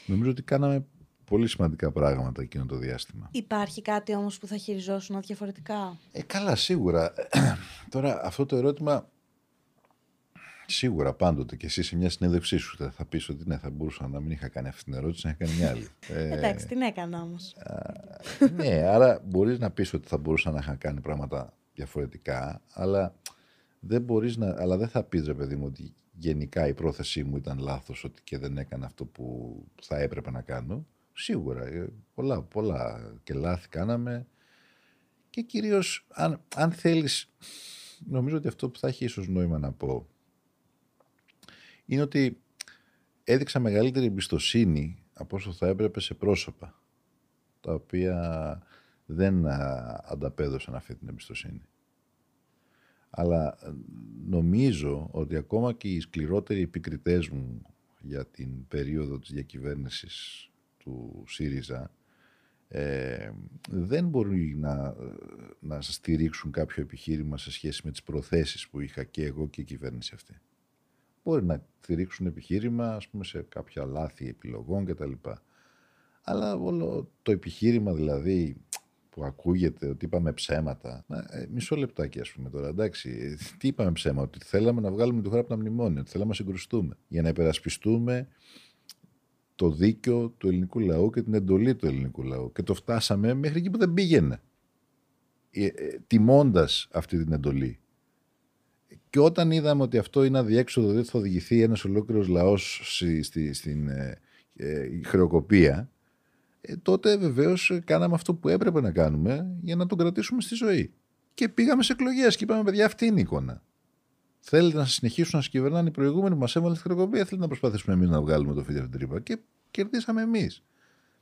Νομίζω ότι κάναμε πολύ σημαντικά πράγματα εκείνο το διάστημα. Υπάρχει κάτι όμως που θα χειριζόσουν διαφορετικά; Ε, καλά, σίγουρα. Τώρα αυτό το ερώτημα Σίγουρα πάντοτε και εσύ σε μια συνέντευξή σου θα πεις ότι ναι, θα μπορούσα να μην είχα κάνει αυτή την ερώτηση, να είχα κάνει μια άλλη. Ε, Εντάξει, την έκανα όμως. ναι, άρα μπορείς να πεις ότι θα μπορούσα να είχα κάνει πράγματα διαφορετικά, αλλά δεν μπορείς να, αλλά δεν θα πεις ρε παιδί μου ότι γενικά η πρόθεσή μου ήταν λάθος ότι και δεν έκανα αυτό που θα έπρεπε να κάνω. Σίγουρα, ε, πολλά, πολλά και λάθη κάναμε και κυρίως αν, αν θέλεις, νομίζω ότι αυτό που θα έχει ίσως νόημα να πω είναι ότι έδειξα μεγαλύτερη εμπιστοσύνη από όσο θα έπρεπε σε πρόσωπα τα οποία δεν ανταπέδωσαν αυτή την εμπιστοσύνη. Αλλά ε, νομίζω ότι ακόμα και οι σκληρότεροι επικριτές μου για την περίοδο της διακυβέρνησης του ΣΥΡΙΖΑ ε, δεν μπορούν να, να στηρίξουν κάποιο επιχείρημα σε σχέση με τις προθέσεις που είχα και εγώ και η κυβέρνηση αυτή. Μπορεί να στηρίξουν επιχείρημα ας πούμε, σε κάποια λάθη επιλογών κτλ. Αλλά όλο το επιχείρημα δηλαδή που ακούγεται ότι είπαμε ψέματα. Ε, μισό λεπτάκι, ας πούμε τώρα. Εντάξει, τι είπαμε ψέμα, ότι θέλαμε να βγάλουμε τη χώρα από τα μνημόνια, ότι θέλαμε να συγκρουστούμε για να υπερασπιστούμε το δίκαιο του ελληνικού λαού και την εντολή του ελληνικού λαού. Και το φτάσαμε μέχρι εκεί που δεν πήγαινε. Ε, ε, τιμώντας αυτή την εντολή. Και όταν είδαμε ότι αυτό είναι αδιέξοδο, δεν θα οδηγηθεί ένας ολόκληρος λαός στη, στη, στην ε, ε, χρεοκοπία, ε, τότε βεβαίως κάναμε αυτό που έπρεπε να κάνουμε για να τον κρατήσουμε στη ζωή. Και πήγαμε σε εκλογές και είπαμε, παιδιά, αυτή είναι η εικόνα. Θέλετε να συνεχίσουν να σας κυβερνάνε οι προηγούμενοι που μας έβαλαν στη χρεοκοπία, θέλετε να προσπαθήσουμε εμείς να βγάλουμε το φίδι από την τρύπα. Και κερδίσαμε εμείς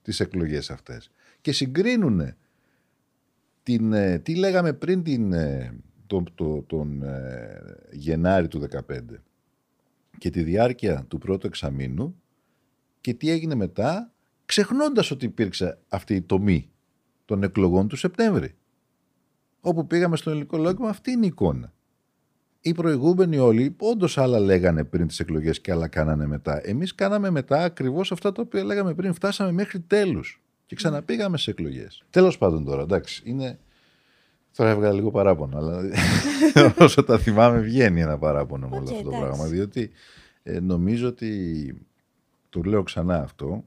τις εκλογές αυτές. Και συγκρίνουν την, ε, τι λέγαμε πριν την, ε, τον, τον, τον ε, Γενάρη του 2015 και τη διάρκεια του πρώτου εξαμήνου και τι έγινε μετά, ξεχνώντας ότι υπήρξε αυτή η τομή των εκλογών του Σεπτέμβρη. Όπου πήγαμε στο ελληνικό λόγο, αυτή είναι η εικόνα. Οι προηγούμενοι όλοι όντως άλλα λέγανε πριν τις εκλογές και άλλα κάνανε μετά. Εμείς κάναμε μετά ακριβώς αυτά τα οποία λέγαμε πριν. Φτάσαμε μέχρι τέλους. Και Και ξαναπήγαμε σε εκλογές. Τέλος πάντων τώρα, εντάξει, είναι. Τώρα έβγαλα λίγο παράπονο, αλλά όσο τα θυμάμαι βγαίνει ένα παράπονο με όλο αυτό το πράγμα. Διότι ε, νομίζω ότι, το λέω ξανά αυτό,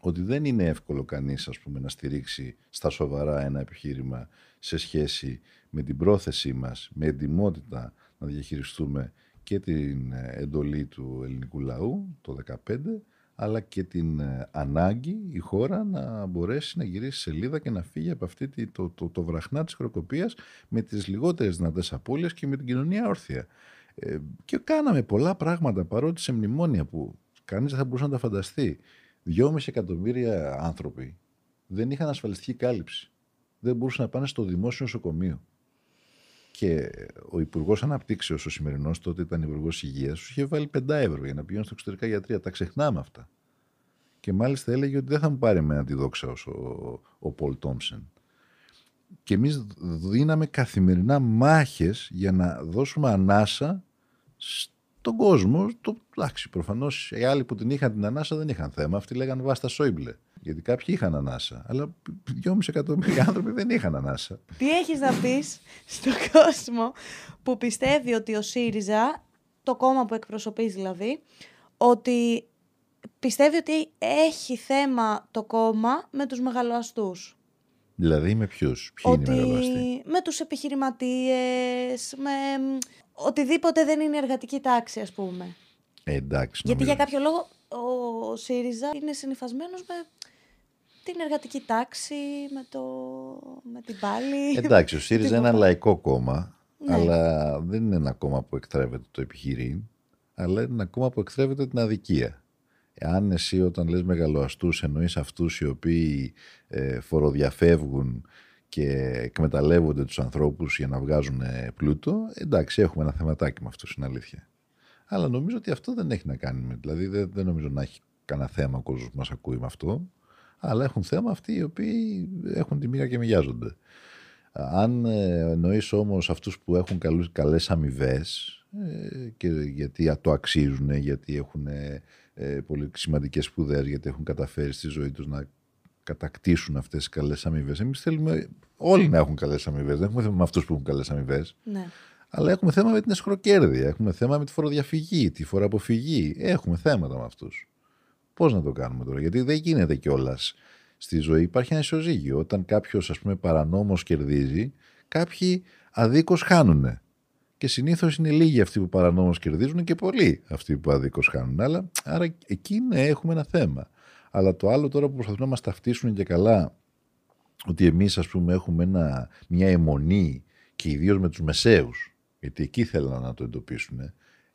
ότι δεν είναι εύκολο κανείς ας πούμε, να στηρίξει στα σοβαρά ένα επιχείρημα σε σχέση με την πρόθεσή μας, με εντυμότητα να διαχειριστούμε και την ε, εντολή του ελληνικού λαού το 2015, αλλά και την ε, ανάγκη η χώρα να μπορέσει να γυρίσει σελίδα και να φύγει από αυτή το, το, το βραχνά της χροκοπίας με τις λιγότερες δυνατές απώλειες και με την κοινωνία όρθια. Ε, και κάναμε πολλά πράγματα παρότι σε μνημόνια που κανείς δεν θα μπορούσε να τα φανταστεί. Δυόμιση εκατομμύρια άνθρωποι δεν είχαν ασφαλιστική κάλυψη. Δεν μπορούσαν να πάνε στο δημόσιο νοσοκομείο. Και ο Υπουργός Αναπτύξεως, ο σημερινός, τότε ήταν Υπουργός Υγείας, τους είχε βάλει 5 ευρώ για να πηγαίνουν στα εξωτερικά γιατρία. Τα ξεχνάμε αυτά. Και μάλιστα έλεγε ότι δεν θα μου πάρει με τη δόξα ως ο, ο Πολ Τόμψεν. Και εμείς δίναμε καθημερινά μάχες για να δώσουμε ανάσα στον κόσμο. Το, εντάξει, προφανώς οι άλλοι που την είχαν την ανάσα δεν είχαν θέμα. Αυτοί λέγανε Βάστα Σόιμπλε. Γιατί κάποιοι είχαν ανάσα. Αλλά 2,5 εκατομμύρια άνθρωποι δεν είχαν ανάσα. Τι έχεις να πεις στον κόσμο που πιστεύει ότι ο ΣΥΡΙΖΑ, το κόμμα που εκπροσωπείς δηλαδή, ότι πιστεύει ότι έχει θέμα το κόμμα με τους μεγαλοαστούς; Δηλαδή με ποιους, ποιοι ότι... είναι οι μεγαλοαστοί; Με τους επιχειρηματίες, με οτιδήποτε δεν είναι εργατική τάξη ας πούμε. Ε, εντάξει, Γιατί για κάποιο λόγο ο ΣΥΡΙΖΑ είναι συνηθισμένος με την εργατική τάξη, με, το... με την πάλη. Εντάξει, ο ΣΥΡΙΖΑ είναι ένα λαϊκό κόμμα, ναι. αλλά δεν είναι ένα κόμμα που εκτρέβεται το επιχειρήν, αλλά είναι ένα κόμμα που εκτρέβεται την αδικία. Αν εσύ όταν λες μεγαλοαστούς εννοείς αυτούς οι οποίοι ε, φοροδιαφεύγουν και εκμεταλλεύονται τους ανθρώπους για να βγάζουν πλούτο, εντάξει έχουμε ένα θεματάκι με αυτό, είναι αλήθεια. Αλλά νομίζω ότι αυτό δεν έχει να κάνει με, δηλαδή δεν, δεν νομίζω να έχει κανένα θέμα ο κόσμος που μας ακούει με αυτό αλλά έχουν θέμα αυτοί οι οποίοι έχουν τη μοίρα και μοιάζονται. Αν ε, εννοείς όμως αυτούς που έχουν καλές αμοιβές, ε, και γιατί το αξίζουν, γιατί έχουν ε, πολύ σημαντικές σπουδές, γιατί έχουν καταφέρει στη ζωή τους να κατακτήσουν αυτές τις καλές αμοιβές. Εμείς θέλουμε όλοι να έχουν καλές αμοιβές. Δεν έχουμε θέμα με αυτούς που έχουν καλές αμοιβές. Ναι. Αλλά έχουμε θέμα με την εσχροκέρδεια. Έχουμε θέμα με τη φοροδιαφυγή, τη φοροαποφυγή. Έχουμε θέματα με αυτούς. Πώς να το κάνουμε τώρα, Γιατί δεν γίνεται κιόλας στη ζωή. Υπάρχει ένα ισοζύγιο. Όταν κάποιος, ας πούμε, παρανόμως κερδίζει, κάποιοι αδίκως χάνουν. Και συνήθως είναι λίγοι αυτοί που παρανόμως κερδίζουν και πολλοί αυτοί που αδίκως χάνουν. Αλλά, άρα εκεί ναι, έχουμε ένα θέμα. Αλλά το άλλο τώρα που προσπαθούν να μας ταυτίσουν και καλά, ότι εμείς, ας πούμε, έχουμε ένα, μια αιμονή και ιδίως με τους μεσαίους, γιατί εκεί θέλουν να το εντοπίσουν,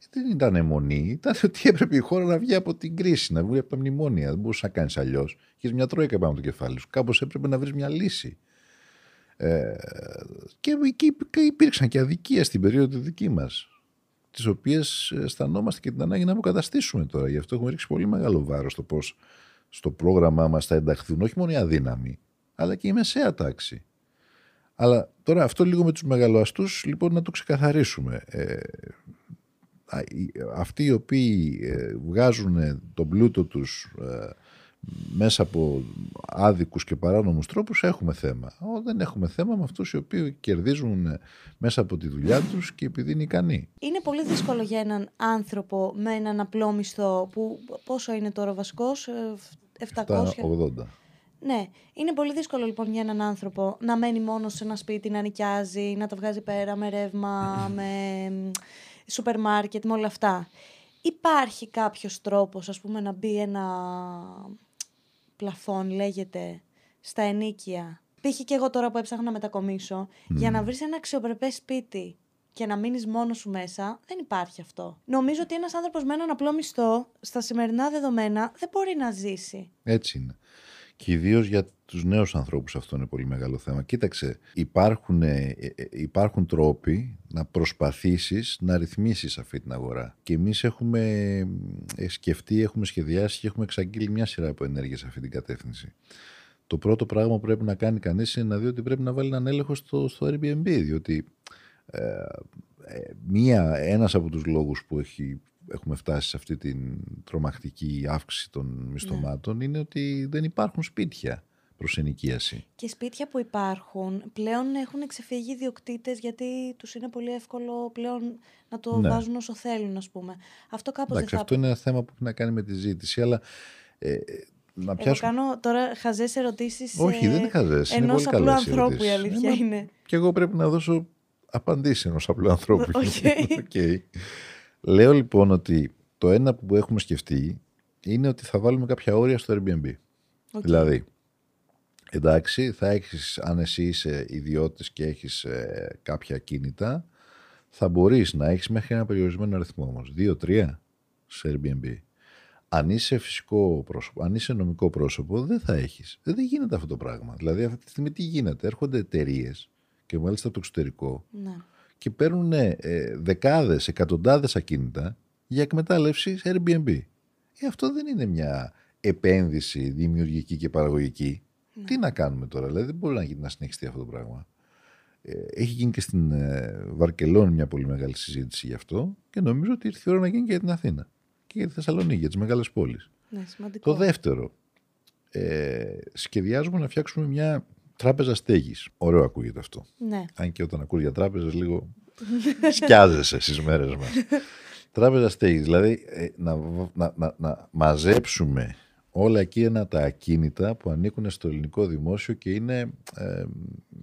δεν ήταν αιμονή. Ήταν ότι έπρεπε η χώρα να βγει από την κρίση, να βγει από τα μνημόνια. Δεν μπορούσες να κάνεις αλλιώς. Είχε μια τρόικα πάνω από το κεφάλι σου. Κάπως έπρεπε να βρεις μια λύση. Ε, και εκεί υπήρξαν και αδικία στην περίοδο δική μας. Τις οποίες αισθανόμαστε και την ανάγκη να αποκαταστήσουμε τώρα. Γι' αυτό έχουμε ρίξει πολύ μεγάλο βάρος στο πώς στο πρόγραμμά μας θα ενταχθούν όχι μόνο οι αδύναμοι, αλλά και η μεσαία τάξη. Αλλά τώρα αυτό λίγο με τους μεγαλοαστούς λοιπόν να το ξεκαθαρίσουμε. Ε, αυτοί οι οποίοι ε, βγάζουν τον πλούτο τους ε, μέσα από άδικους και παράνομους τρόπους έχουμε θέμα. δεν έχουμε θέμα με αυτούς οι οποίοι κερδίζουν ε, μέσα από τη δουλειά τους και επειδή είναι ικανοί. Είναι πολύ δύσκολο για έναν άνθρωπο με έναν απλό μισθό που πόσο είναι τώρα βασικός, 700. 780. Ναι, είναι πολύ δύσκολο λοιπόν για έναν άνθρωπο να μένει μόνος σε ένα σπίτι, να νοικιάζει, να τα βγάζει πέρα με ρεύμα, με σούπερ μάρκετ, με όλα αυτά. Υπάρχει κάποιος τρόπος, ας πούμε, να μπει ένα πλαφόν, λέγεται, στα ενίκια. Π.χ. και εγώ τώρα που έψαχνα να μετακομίσω, για να βρεις ένα αξιοπρεπές σπίτι και να μείνεις μόνος σου μέσα, δεν υπάρχει αυτό. Νομίζω ότι ένας άνθρωπος με έναν απλό μισθό, στα σημερινά δεδομένα, δεν μπορεί να ζήσει. Έτσι είναι. Και ιδίως για τους νέους ανθρώπους αυτό είναι πολύ μεγάλο θέμα. Κοίταξε, υπάρχουν, ε, ε, υπάρχουν τρόποι να προσπαθήσεις να ρυθμίσεις αυτή την αγορά. Και εμείς έχουμε ε, σκεφτεί, έχουμε σχεδιάσει και έχουμε εξαγγείλει μια σειρά από ενέργειες σε αυτή την κατεύθυνση. Το πρώτο πράγμα που πρέπει να κάνει κανείς είναι να δει ότι πρέπει να βάλει έναν έλεγχο στο, στο Airbnb. Διότι ε, μία, ένας από τους λόγους που έχει έχουμε φτάσει σε αυτή την τρομακτική αύξηση των μισθωμάτων είναι ότι δεν υπάρχουν σπίτια προς ενοικίαση. Και σπίτια που υπάρχουν πλέον έχουν ξεφύγει ιδιοκτήτες γιατί τους είναι πολύ εύκολο πλέον να το Ναι. βάζουν όσο θέλουν, ας πούμε. Αυτό κάπως Εντάξει, δεν θα αυτό είναι ένα θέμα που έχει να κάνει με τη ζήτηση, αλλά ε, ε, να Εγώ πιάσουμε... κάνω τώρα χαζές ερωτήσεις Όχι, ε, δεν είναι χαζές, είναι ενός πολύ απλού καλές οι ανθρώπου η ερωτήσεις. αλήθεια Ε, μα- είναι. Και εγώ πρέπει να δώσω απαντήσεις ενός απλού ανθρώπου. OK. OK. Λέω λοιπόν ότι το ένα που έχουμε σκεφτεί είναι ότι θα βάλουμε κάποια όρια στο Airbnb. OK. Δηλαδή, εντάξει, θα έχεις, αν εσύ είσαι ιδιώτης και έχεις ε, κάποια ακίνητα, θα μπορείς να έχεις μέχρι ένα περιορισμένο αριθμό όμως. Δύο-τρία σε Airbnb. Αν είσαι φυσικό πρόσωπο, αν είσαι νομικό πρόσωπο, δεν θα έχεις. Δεν γίνεται αυτό το πράγμα. Δηλαδή, αυτή τη στιγμή τι γίνεται; Έρχονται εταιρείες και μάλιστα από το εξωτερικό Ναι. Και παίρνουν ε, δεκάδες, εκατοντάδες ακίνητα για εκμετάλλευση σε Airbnb. Ε, αυτό δεν είναι μια επένδυση δημιουργική και παραγωγική. Τι να κάνουμε τώρα, δηλαδή δεν μπορεί να, γίνει- να συνεχιστεί αυτό το πράγμα. Ε, έχει γίνει και στην ε, Βαρκελόνη μια πολύ μεγάλη συζήτηση γι' αυτό και νομίζω ότι ήρθε η ώρα να γίνει και για την Αθήνα και για τη Θεσσαλονίκη, για τις μεγάλες πόλεις. ναι, σημαντικό. Το δεύτερο, ε, σχεδιάζουμε να φτιάξουμε μια τράπεζα στέγης. Ωραίο ακούγεται αυτό. Ναι. Αν και όταν ακούς για τράπεζες λίγο σκιάζεσαι στις μέρες μας. τράπεζα στέγης, δηλαδή ε, να, β- να, να, να μαζέψουμε όλα εκείνα τα ακίνητα που ανήκουν στο ελληνικό δημόσιο και είναι, ε,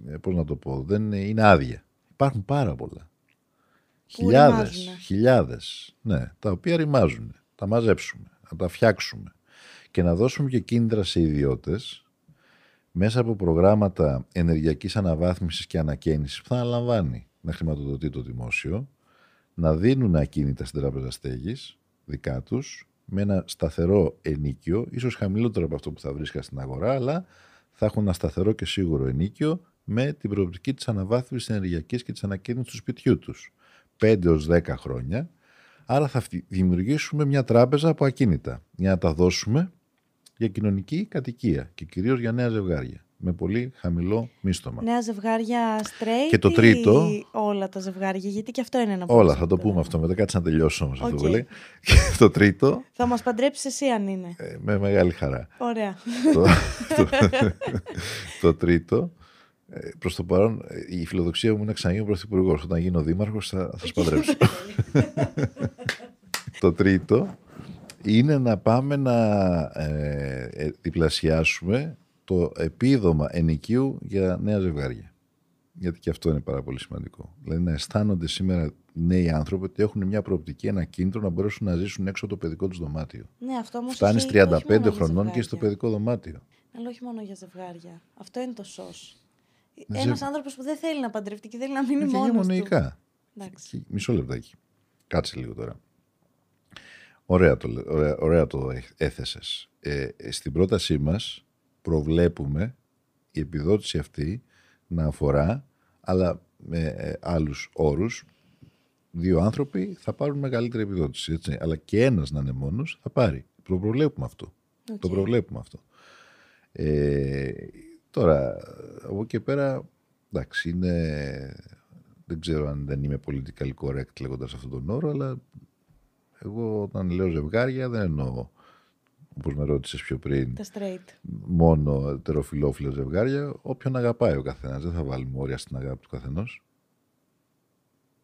ε, πώς να το πω, δεν είναι, είναι άδεια. Υπάρχουν πάρα πολλά. Που Χιλιάδες, ρημάζουνε. χιλιάδες, ναι, τα οποία ρημάζουν. Τα μαζέψουμε, να τα φτιάξουμε και να δώσουμε και κίνητρα σε ιδιώτες μέσα από προγράμματα ενεργειακής αναβάθμισης και ανακαίνησης που θα αναλαμβάνει να χρηματοδοτεί το δημόσιο, να δίνουν ακίνητα στην τράπεζα στέγης δικά τους με ένα σταθερό ενίκιο, ίσως χαμηλότερο από αυτό που θα βρίσκα στην αγορά, αλλά θα έχουν ένα σταθερό και σίγουρο ενοίκιο με την προοπτική της αναβάθμισης της ενεργειακής και της ανακαίνησης του σπιτιού τους. 5 έως 10 χρόνια. Άρα θα φτι- δημιουργήσουμε μια τράπεζα από ακίνητα για να τα δώσουμε για κοινωνική κατοικία και κυρίως για νέα ζευγάρια με πολύ χαμηλό μίσθωμα. Νέα ζευγάρια straight Και το ή τρίτο- όλα τα ζευγάρια, γιατί και αυτό είναι ένα πολύ Όλα, θα το σημαντικό. πούμε αυτό μετά, κάτσε να τελειώσω όμως αυτό Οκ. που λέει. Και το τρίτο, Θα μας παντρέψεις εσύ αν είναι. ε, με μεγάλη χαρά. Ωραία. το, το, το τρίτο, ε, προς το παρόν, ε, η φιλοδοξία μου είναι να ξαναγίνω πρωθυπουργός. Όταν γίνω δήμαρχος θα, θα σπαντρέψω. το τρίτο είναι να πάμε να ε, ε, διπλασιάσουμε το επίδομα ενοικίου για νέα ζευγάρια. Γιατί και αυτό είναι πάρα πολύ σημαντικό. Δηλαδή να αισθάνονται σήμερα νέοι άνθρωποι ότι έχουν μια προοπτική, ένα κίνητρο να μπορέσουν να ζήσουν έξω από το παιδικό τους δωμάτιο. Ναι, αυτό όμως Φτάνεις ισχύει όχι μόνο 35 για χρονών και στο ζευγάρια. παιδικό δωμάτιο. Αλλά όχι μόνο για ζευγάρια. Αυτό είναι το σως. Ναι, Ένας ζε- άνθρωπος που δεν θέλει να παντρευτεί και θέλει να μείνει Είναι και μόνο του. γεμονικά. Εντάξει. Και- Μισό λεπτάκι. Κάτσε λίγο τώρα. Ωραία το, λέ- ωραία, ωραία το έ- έθεσες. Ε, ε, στην πρότασή μας προβλέπουμε η επιδότηση αυτή να αφορά, αλλά με ε, άλλους όρους, δύο άνθρωποι θα πάρουν μεγαλύτερη επιδότηση. Έτσι. Αλλά και ένας να είναι μόνος θα πάρει. Το προβλέπουμε αυτό. Οκ. Το προβλέπουμε αυτό. Ε, τώρα, από εκεί πέρα, εντάξει, είναι... Δεν ξέρω αν δεν είμαι politically correct λέγοντας αυτόν τον όρο, αλλά εγώ όταν λέω ζευγάρια δεν εννοώ, όπως με ρώτησες πιο πριν, Τα straight. μόνο ετεροφυλόφιλα ζευγάρια, όποιον αγαπάει ο καθένας. Δεν θα βάλουμε όρια στην αγάπη του καθενός.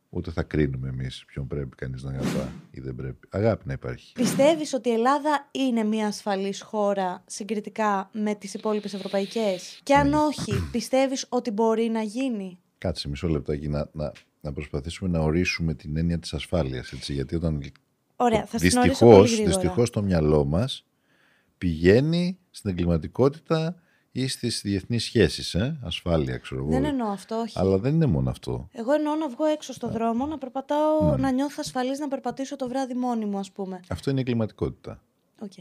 Ούτε θα κρίνουμε εμείς ποιον πρέπει κανείς να αγαπά ή δεν πρέπει. Αγάπη να υπάρχει. Πιστεύεις ότι η Ελλάδα είναι μια ασφαλής χώρα συγκριτικά με τις υπόλοιπες ευρωπαϊκές; Και αν όχι, πιστεύεις ότι μπορεί να γίνει; Κάτσε μισό λεπτάκι να, να, να προσπαθήσουμε να ορίσουμε την έννοια της ασφάλειας. Έτσι, γιατί όταν Ωραία, θα συνοήσω πολύ δυστυχώς, γρήγορα. δυστυχώς το μυαλό μας πηγαίνει στην εγκληματικότητα ή στις διεθνείς σχέσεις. Ε; Ασφάλεια, ξέρω εγώ. Δεν εννοώ αυτό, όχι. Αλλά δεν είναι μόνο αυτό. Εγώ εννοώ να βγω έξω στον δρόμο, να περπατάω, Ναι. να νιώθω ασφαλής, να περπατήσω το βράδυ μόνη μου, ας πούμε. Αυτό είναι η εγκληματικότητα. Οκ.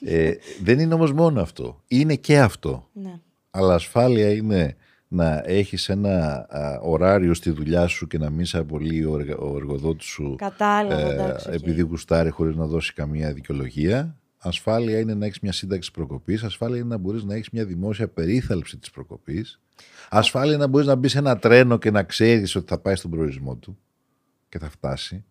ε, δεν είναι όμως μόνο αυτό. Είναι και αυτό. Ναι. Αλλά ασφάλεια είναι να έχεις ένα α, ωράριο στη δουλειά σου και να μην σε απολύει ο, εργα- ο εργοδότης σου Κατάλαβα, ε, εντάξει. οκ. επειδή γουστάρει χωρίς να δώσει καμία δικαιολογία. Ασφάλεια είναι να έχεις μια σύνταξη προκοπής. Ασφάλεια είναι να μπορείς να έχεις μια δημόσια περίθαλψη της προκοπής. Ασφάλεια είναι να μπορείς να μπεις σε ένα τρένο και να ξέρεις ότι θα πάει στον προορισμό του και θα φτάσει.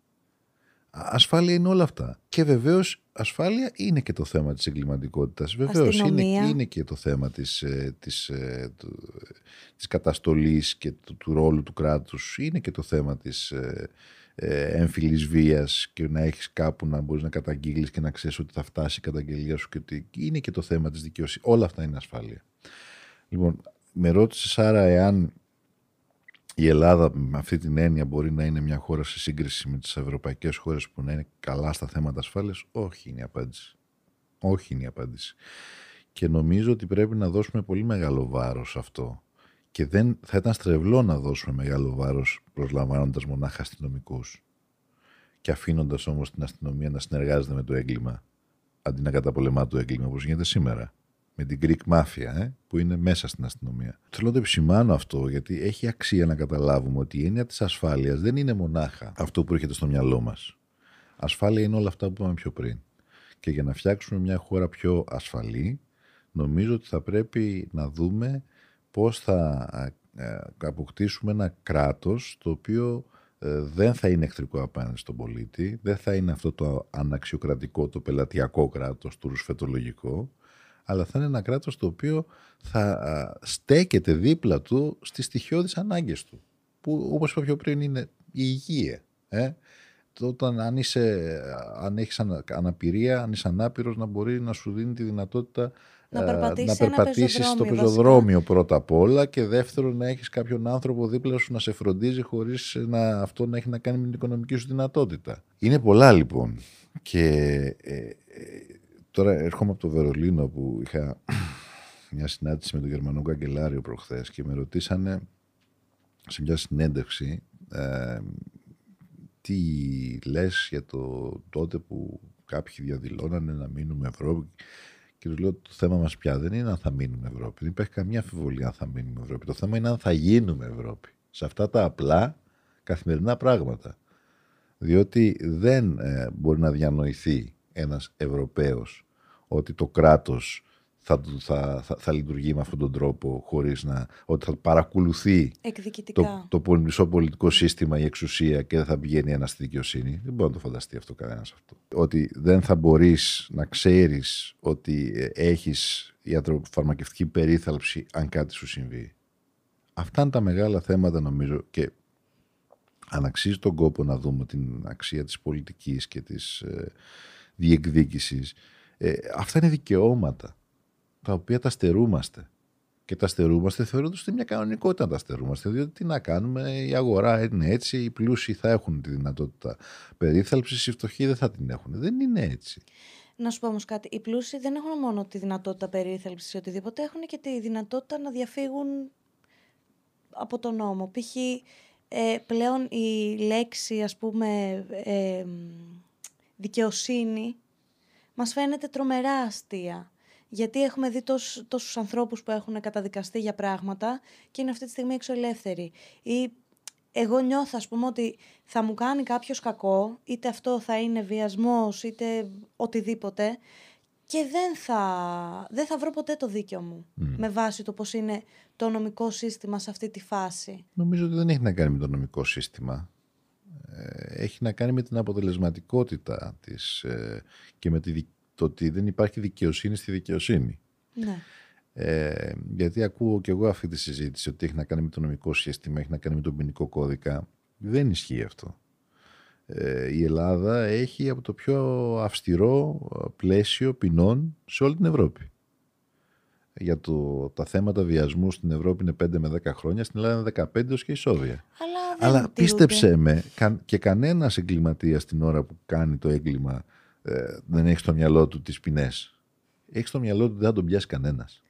Ασφάλεια είναι όλα αυτά. Και βεβαίως ασφάλεια είναι και το θέμα της εγκληματικότητας. Βεβαίως είναι, είναι και το θέμα της, ε, της, ε, της καταστολής και του, του, ρόλου του κράτους. Είναι και το θέμα της ε, έμφυλης βίας και να έχεις κάπου να μπορείς να καταγγείλεις και να ξέρεις ότι θα φτάσει η καταγγελία σου. Και ότι είναι και το θέμα της δικαιοσύνης. Όλα αυτά είναι ασφάλεια. Λοιπόν, με ρώτησε άρα εάν η Ελλάδα με αυτή την έννοια μπορεί να είναι μια χώρα σε σύγκριση με τις ευρωπαϊκές χώρες που να είναι καλά στα θέματα ασφάλειας; Όχι είναι η απάντηση. Όχι είναι η απάντηση. Και νομίζω ότι πρέπει να δώσουμε πολύ μεγάλο βάρος σε αυτό. Και δεν θα ήταν στρεβλό να δώσουμε μεγάλο βάρος προσλαμβάνοντας μονάχα αστυνομικούς. Και αφήνοντας όμως την αστυνομία να συνεργάζεται με το έγκλημα αντί να καταπολεμά το έγκλημα όπως γίνεται σήμερα με την Greek Mafia, ε, που είναι μέσα στην αστυνομία. Θέλω να το επισημάνω αυτό, γιατί έχει αξία να καταλάβουμε ότι η έννοια της ασφάλειας δεν είναι μονάχα αυτό που έρχεται στο μυαλό μας. Ασφάλεια είναι όλα αυτά που είπαμε πιο πριν. Και για να φτιάξουμε μια χώρα πιο ασφαλή, νομίζω ότι θα πρέπει να δούμε πώς θα ε, αποκτήσουμε ένα κράτος το οποίο ε, δεν θα είναι εχθρικό απέναντι στον πολίτη, δεν θα είναι αυτό το αναξιοκρατικό, το πελατειακό κράτος, το ρουσφετολογικό, αλλά θα είναι ένα κράτος το οποίο θα στέκεται δίπλα του στις στοιχειώδεις ανάγκες του. Που όπως είπα πιο πριν είναι η υγεία. Ε; Όταν αν, είσαι, αν έχεις αναπηρία, αν είσαι ανάπηρος να μπορεί να σου δίνει τη δυνατότητα να περπατήσεις, να περπατήσεις στο πεζοδρόμιο πρώτα απ' όλα και δεύτερον να έχεις κάποιον άνθρωπο δίπλα σου να σε φροντίζει χωρίς να, αυτό να έχει να κάνει με την οικονομική σου δυνατότητα. Είναι πολλά λοιπόν και ε, ε, Τώρα έρχομαι από το Βερολίνο που είχα μια συνάντηση με τον Γερμανό Καγκελάριο προχθές και με ρωτήσανε σε μια συνέντευξη ε, τι λες για το τότε που κάποιοι διαδηλώνανε να μείνουμε Ευρώπη. Και του λέω το θέμα μας πια δεν είναι αν θα μείνουμε Ευρώπη. Δεν υπάρχει καμία αμφιβολία αν θα μείνουμε Ευρώπη. Το θέμα είναι αν θα γίνουμε Ευρώπη. Σε αυτά τα απλά καθημερινά πράγματα. Διότι δεν ε, μπορεί να διανοηθεί ένας Ευρωπαίος ότι το κράτος θα, θα, θα, θα, λειτουργεί με αυτόν τον τρόπο χωρίς να... ότι θα παρακολουθεί το, το μισό πολιτικό σύστημα, η εξουσία και δεν θα πηγαίνει ένας στη δικαιοσύνη. Δεν μπορεί να το φανταστεί αυτό κανένας αυτό. Ότι δεν θα μπορείς να ξέρεις ότι έχεις ιατροφαρμακευτική περίθαλψη αν κάτι σου συμβεί. Αυτά είναι τα μεγάλα θέματα νομίζω και αν αξίζει τον κόπο να δούμε την αξία της πολιτικής και της ε, διεκδίκησης ε, αυτά είναι δικαιώματα τα οποία τα στερούμαστε. Και τα στερούμαστε θεωρώντας ότι είναι μια κανονικότητα να τα στερούμαστε. Διότι τι να κάνουμε, η αγορά είναι έτσι, οι πλούσιοι θα έχουν τη δυνατότητα περίθαλψης, οι φτωχοί δεν θα την έχουν. Δεν είναι έτσι. Να σου πω όμως κάτι. Οι πλούσιοι δεν έχουν μόνο τη δυνατότητα περίθαλψης ή οτιδήποτε, έχουν και τη δυνατότητα να διαφύγουν από τον νόμο. Π.χ. Ε, πλέον η λέξη, ας πούμε, ε, δικαιοσύνη μας φαίνεται τρομερά αστεία. Γιατί έχουμε δει τόσους, τόσους ανθρώπους που έχουν καταδικαστεί για πράγματα και είναι αυτή τη στιγμή εξωελεύθεροι. Ή εγώ νιώθω, ας πούμε, ότι θα μου κάνει κάποιος κακό, είτε αυτό θα είναι βιασμός, είτε οτιδήποτε, και δεν θα, δεν θα βρω ποτέ το δίκιο μου με βάση το πώς είναι το νομικό σύστημα σε αυτή τη φάση. Νομίζω ότι δεν έχει να κάνει με το νομικό σύστημα. Ε, έχει να κάνει με την αποτελεσματικότητα της ε, και με τη, το ότι δεν υπάρχει δικαιοσύνη στη δικαιοσύνη. Ναι. Ε, γιατί ακούω και εγώ αυτή τη συζήτηση ότι έχει να κάνει με το νομικό σύστημα, έχει να κάνει με τον ποινικό κώδικα. Δεν ισχύει αυτό. Ε, η Ελλάδα έχει από το πιο αυστηρό πλαίσιο ποινών σε όλη την Ευρώπη. Για το, τα θέματα βιασμού στην Ευρώπη είναι 5 με 10 χρόνια, στην Ελλάδα είναι 15 ως και ισόβια. Αλλά πίστεψε με, και κανένας εγκληματίας την ώρα που κάνει το έγκλημα ε, δεν έχει στο μυαλό του τις ποινές. Έχει στο μυαλό του ότι δεν θα τον πιάσει κανένας.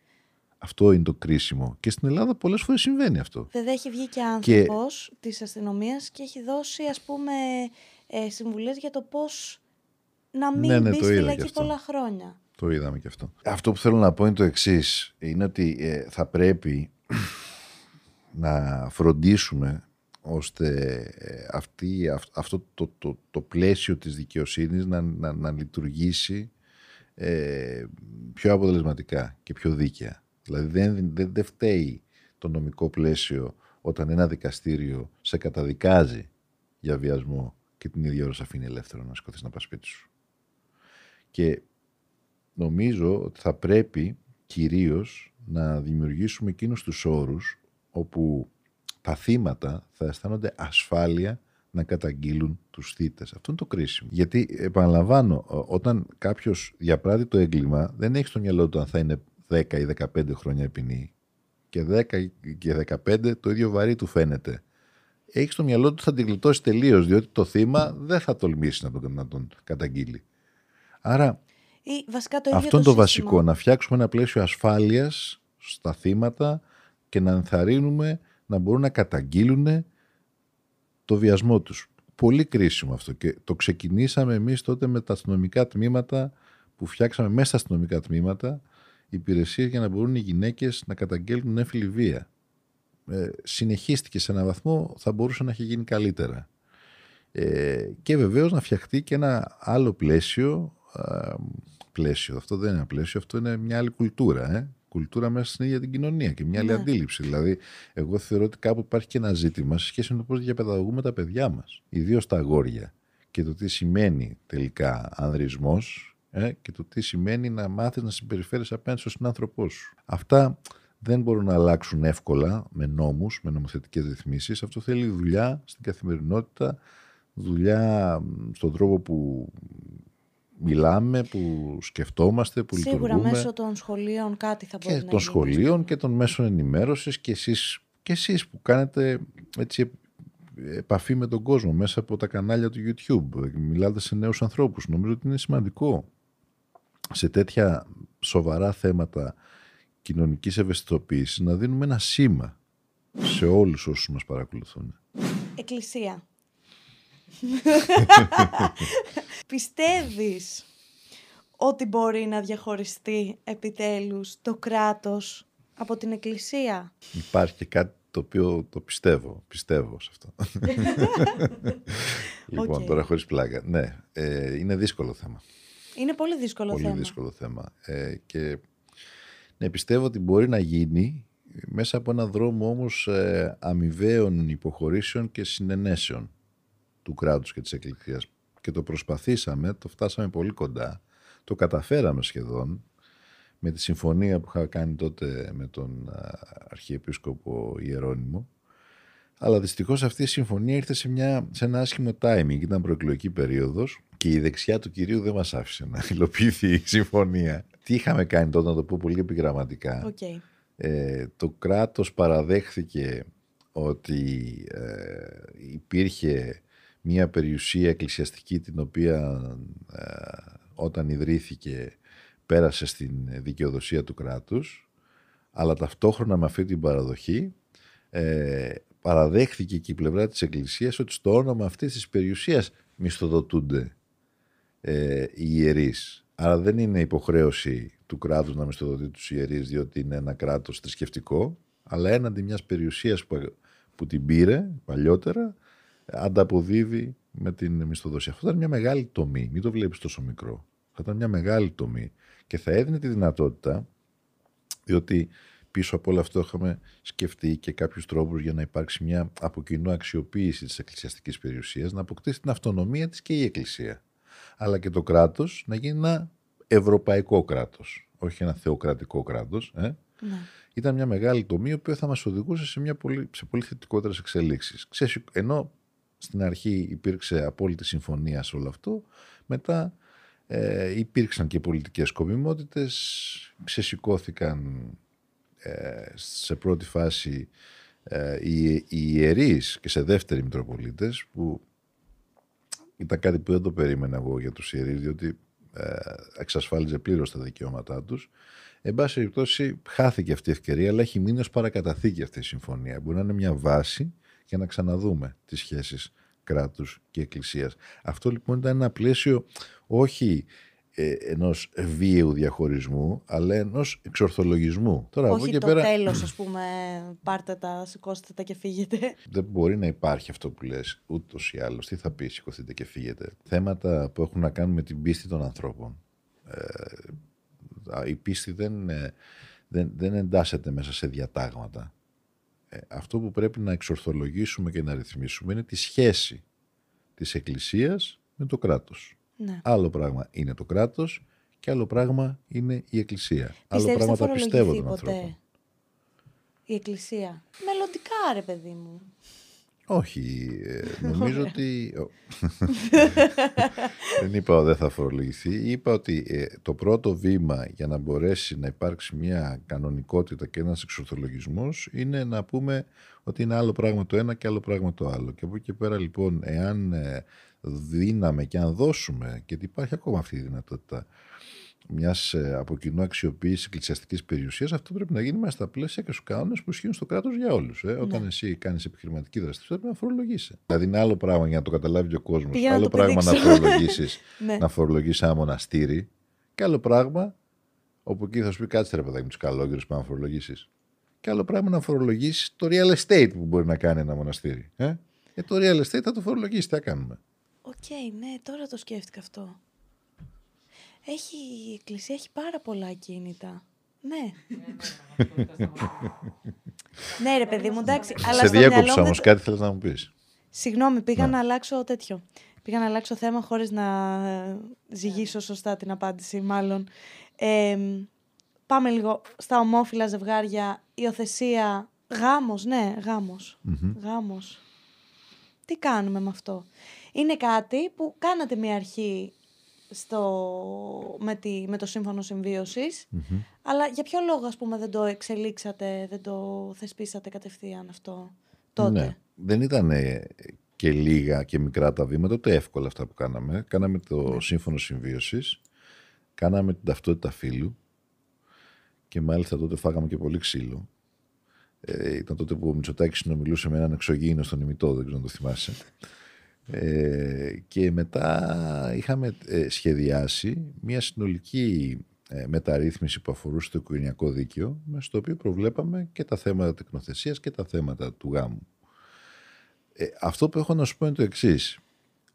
Αυτό είναι το κρίσιμο. Και στην Ελλάδα πολλές φορές συμβαίνει αυτό. Δεν έχει βγει και άνθρωπος και... της αστυνομίας και έχει δώσει ας πούμε ε, συμβουλές για το πώς να μην ναι, ναι, μπει στη φυλακή πολλά χρόνια. Το είδαμε και αυτό. Αυτό που θέλω να πω είναι το εξής. Είναι ότι ε, θα πρέπει να φροντίσουμε ώστε ε, αυτή, αυτό το, το, το, πλαίσιο της δικαιοσύνης να, να, να λειτουργήσει ε, πιο αποτελεσματικά και πιο δίκαια. Δηλαδή δεν, δεν, δεν φταίει το νομικό πλαίσιο όταν ένα δικαστήριο σε καταδικάζει για βιασμό και την ίδια ώρα σε αφήνει ελεύθερο να σηκωθεί να πας σπίτι σου. Και νομίζω ότι θα πρέπει κυρίως να δημιουργήσουμε εκείνους τους όρους όπου τα θύματα θα αισθάνονται ασφάλεια να καταγγείλουν τους θύτες. Αυτό είναι το κρίσιμο. Γιατί, επαναλαμβάνω, όταν κάποιος διαπράττει το έγκλημα, δεν έχει στο μυαλό του αν θα είναι 10 ή 15 χρόνια ποινή. Και 10 και 15 το ίδιο βαρύ του φαίνεται. Έχει στο μυαλό του θα την γλιτώσει τελείως, διότι το θύμα δεν θα τολμήσει να τον, να τον καταγγείλει. Άρα, ή, βασικά το ίδιο αυτό είναι το, βασικό. Να φτιάξουμε ένα πλαίσιο ασφάλειας στα θύματα και να ενθαρρύνουμε να μπορούν να καταγγείλουν το βιασμό τους. Πολύ κρίσιμο αυτό και το ξεκινήσαμε εμείς τότε με τα αστυνομικά τμήματα που φτιάξαμε μέσα στα αστυνομικά τμήματα υπηρεσίες για να μπορούν οι γυναίκες να καταγγέλνουν έμφυλη βία. Ε, συνεχίστηκε σε έναν βαθμό, θα μπορούσε να έχει γίνει καλύτερα. Ε, και βεβαίως να φτιαχτεί και ένα άλλο πλαίσιο, πλαίσιο, αυτό δεν είναι ένα πλαίσιο, αυτό είναι μια άλλη κουλτούρα. Ε; κουλτούρα μέσα στην ίδια την κοινωνία και μια άλλη ναι. αντίληψη. Δηλαδή, εγώ θεωρώ ότι κάπου υπάρχει και ένα ζήτημα σε σχέση με το πώς διαπαιδαγωγούμε τα παιδιά μας, ιδίως τα αγόρια. Και το τι σημαίνει τελικά ανδρισμός ε, και το τι σημαίνει να μάθεις να συμπεριφέρεις απέναντι στον συνάνθρωπό σου. Αυτά δεν μπορούν να αλλάξουν εύκολα με νόμους, με νομοθετικές ρυθμίσεις. Αυτό θέλει δουλειά στην καθημερινότητα, δουλειά στον τρόπο που μιλάμε, που σκεφτόμαστε, που Σίγουρα, λειτουργούμε. Σίγουρα μέσω των σχολείων κάτι θα μπορεί και των σχολείων και των μέσων ενημέρωσης και εσείς, και εσείς που κάνετε έτσι επαφή με τον κόσμο μέσα από τα κανάλια του YouTube. Μιλάτε σε νέους ανθρώπους. Νομίζω ότι είναι σημαντικό σε τέτοια σοβαρά θέματα κοινωνικής ευαισθητοποίησης να δίνουμε ένα σήμα σε όλους όσους μας παρακολουθούν. Εκκλησία. Πιστεύεις ότι μπορεί να διαχωριστεί επιτέλους το κράτος από την εκκλησία; Υπάρχει και κάτι το οποίο το πιστεύω. Πιστεύω σε αυτό. λοιπόν, τώρα χωρίς πλάκα. Ναι, ε, είναι δύσκολο θέμα. Είναι πολύ δύσκολο πολύ θέμα. Πολύ δύσκολο θέμα. Ε, και ναι, πιστεύω ότι μπορεί να γίνει μέσα από ένα δρόμο όμως ε, αμοιβαίων υποχωρήσεων και συνενέσεων του κράτους και της εκκλησίας. Και το προσπαθήσαμε, το φτάσαμε πολύ κοντά, το καταφέραμε σχεδόν με τη συμφωνία που είχα κάνει τότε με τον Αρχιεπίσκοπο Ιερώνυμο. Αλλά δυστυχώς αυτή η συμφωνία ήρθε σε, μια, σε ένα άσχημο timing, ήταν προεκλογική περίοδος και η δεξιά του κυρίου δεν μας άφησε να υλοποιηθεί η συμφωνία. Τι είχαμε κάνει τότε, να το πω πολύ επιγραμματικά. Okay. Ε, το κράτος παραδέχθηκε ότι ε, υπήρχε μια περιουσία εκκλησιαστική την οποία ε, όταν ιδρύθηκε πέρασε στην δικαιοδοσία του κράτους αλλά ταυτόχρονα με αυτή την παραδοχή ε, παραδέχθηκε και η πλευρά της Εκκλησίας ότι στο όνομα αυτής της περιουσίας μισθοδοτούνται ε, οι ιερείς. Άρα δεν είναι υποχρέωση του κράτους να μισθοδοτεί τους ιερείς διότι είναι ένα κράτος θρησκευτικό αλλά έναντι μιας περιουσίας που, που την πήρε παλιότερα ανταποδίδει με την μισθοδοσία. Αυτό ήταν μια μεγάλη τομή. Μην το βλέπεις τόσο μικρό. Θα ήταν μια μεγάλη τομή και θα έδινε τη δυνατότητα, διότι πίσω από όλο αυτό είχαμε σκεφτεί και κάποιους τρόπους για να υπάρξει μια από κοινού αξιοποίηση της εκκλησιαστικής περιουσίας, να αποκτήσει την αυτονομία της και η Εκκλησία. Αλλά και το κράτος να γίνει ένα ευρωπαϊκό κράτος, όχι ένα θεοκρατικό κράτος. Ε; Ναι. Ήταν μια μεγάλη τομή, που θα μας οδηγούσε σε, μια πολύ, σε πολύ θετικότερες εξελίξεις. Ενώ στην αρχή υπήρξε απόλυτη συμφωνία σε όλο αυτό. Μετά ε, υπήρξαν και πολιτικές σκοπιμότητες, ξεσηκώθηκαν ε, σε πρώτη φάση ε, οι, οι ιερείς και σε δεύτερη Μητροπολίτες που ήταν κάτι που δεν το περίμενα εγώ για τους ιερείς διότι ε, εξασφάλιζε πλήρως τα δικαιώματά τους. Εν πάση περιπτώσει χάθηκε αυτή η ευκαιρία αλλά έχει μείνει ως παρακαταθήκη αυτή η συμφωνία. Μπορεί να είναι μια βάση για να ξαναδούμε τις σχέσεις κράτους και εκκλησίας. Αυτό λοιπόν ήταν ένα πλαίσιο όχι ε, ενός βίαιου διαχωρισμού, αλλά ενός εξορθολογισμού. Τώρα, όχι και το πέρα... τέλος, ας πούμε, πάρτε τα, σηκώστε τα και φύγετε. Δεν μπορεί να υπάρχει αυτό που λες ούτως ή άλλως. Τι θα πεις σηκωθείτε και φύγετε. Θέματα που έχουν να κάνουν με την πίστη των ανθρώπων. Ε, η πίστη δεν, ε, δεν, δεν εντάσσεται μέσα σε διατάγματα. Ε, αυτό που πρέπει να εξορθολογήσουμε και να ρυθμίσουμε είναι τη σχέση της Εκκλησίας με το κράτος. Ναι. Άλλο πράγμα είναι το κράτος και άλλο πράγμα είναι η Εκκλησία. άλλο Πιστεύεις πράγμα θα τα πιστεύω των φορολογηθεί ανθρώπων. ποτέ η εκκλησία; Μελλοντικά ρε παιδί μου. Όχι, ε, νομίζω ότι... ο- δεν είπα ότι δεν θα φορολογηθεί. Είπα ότι ε, το πρώτο βήμα για να μπορέσει να υπάρξει μια κανονικότητα και ένας εξορθολογισμός είναι να πούμε ότι είναι άλλο πράγμα το ένα και άλλο πράγμα το άλλο. Και από εκεί και πέρα λοιπόν, εάν ε, δίναμε και αν δώσουμε, και υπάρχει ακόμα αυτή η δυνατότητα, μιας από κοινού αξιοποίησης εκκλησιαστικής περιουσίας, αυτό πρέπει να γίνει μέσα στα πλαίσια και στους κανόνες που ισχύουν στο κράτος για όλους. Ε. Όταν Ναι. εσύ κάνεις επιχειρηματική δραστηριότητα, πρέπει να φορολογήσει. Δηλαδή, είναι άλλο πράγμα για να το καταλάβει και ο κόσμος. Πήγα να Άλλο το πράγμα να πηδήξω. φορολογήσεις Ναι. να φορολογήσει ένα μοναστήρι. Και άλλο πράγμα, όπου εκεί θα σου πει κάτσε ρε παιδάκι με τους καλόγερους που να φορολογήσεις. Και άλλο πράγμα να φορολογήσεις το real estate που μπορεί να κάνει ένα μοναστήρι. Ε, ε το real estate θα το φορολογήσεις, τι θα κάνουμε. Οκ, ναι, τώρα το σκέφτηκα αυτό. Έχει, η εκκλησία έχει πάρα πολλά ακίνητα. Ναι. ναι, ρε παιδί μου, εντάξει. αλλά Σε στο μυαλό διέκοψα μου όμω, δεν- κάτι θέλεις να μου πεις. Συγγνώμη, πήγα Ναι. να αλλάξω τέτοιο. Πήγα να αλλάξω θέμα χωρίς να ε, ζυγίσω σωστά την απάντηση, μάλλον. Ε, πάμε λίγο στα ομόφυλα ζευγάρια, υιοθεσία, γάμος, ναι, γάμος. Γάμος. Τι κάνουμε με αυτό; Είναι κάτι που κάνατε μια αρχή στο, με, τη, με το σύμφωνο συμβίωσης, αλλά για ποιο λόγο, ας πούμε, δεν το εξελίξατε, δεν το θεσπίσατε κατευθείαν αυτό τότε; Ναι. Δεν ήταν ε, και λίγα και μικρά τα βήματα, ούτε εύκολα αυτά που κάναμε. Κάναμε το Ναι. σύμφωνο συμβίωσης, κάναμε την ταυτότητα φύλου και μάλιστα τότε φάγαμε και πολύ ξύλο. Ε, ήταν τότε που ο Μητσοτάκης συνομιλούσε με έναν εξωγήινο στον ημιτό, δεν ξέρω αν το θυμάσαι. Ε, και μετά είχαμε ε, σχεδιάσει μια συνολική ε, μεταρρύθμιση που αφορούσε το οικογενειακό δίκαιο, μες στο οποίο προβλέπαμε και τα θέματα τεκνοθεσίας και τα θέματα του γάμου. Ε, αυτό που έχω να σου πω είναι το εξής.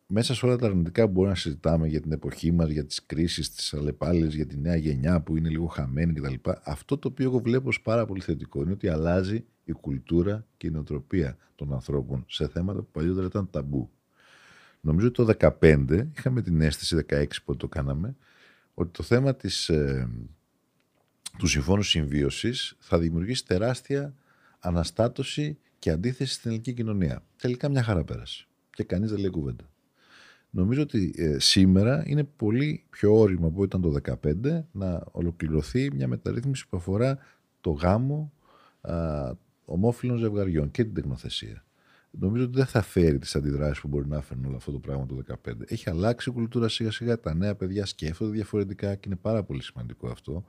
Μέσα σε όλα τα αρνητικά που μπορούμε να συζητάμε για την εποχή μας, για τις κρίσεις, τις αλλεπάλληλες, για τη νέα γενιά που είναι λίγο χαμένη κτλ. Αυτό το οποίο εγώ βλέπω ως πάρα πολύ θετικό είναι ότι αλλάζει η κουλτούρα και η νοοτροπία των ανθρώπων σε θέματα που παλιότερα ήταν ταμπού. Νομίζω ότι το 2015 είχαμε την αίσθηση, 16 που το κάναμε, ότι το θέμα της, ε, του συμφώνου συμβίωσης θα δημιουργήσει τεράστια αναστάτωση και αντίθεση στην ελληνική κοινωνία. Τελικά μια χαρά πέρασε. Και κανείς δεν λέει κουβέντα. Νομίζω ότι ε, σήμερα είναι πολύ πιο όριμο από ήταν το 2015 να ολοκληρωθεί μια μεταρρύθμιση που αφορά το γάμο α, ομόφυλων ζευγαριών και την τεκνοθεσία. Νομίζω ότι δεν θα φέρει τις αντιδράσεις που μπορεί να φέρουν όλο αυτό το πράγμα το 2015. Έχει αλλάξει η κουλτούρα σιγά σιγά. Τα νέα παιδιά σκέφτονται διαφορετικά και είναι πάρα πολύ σημαντικό αυτό.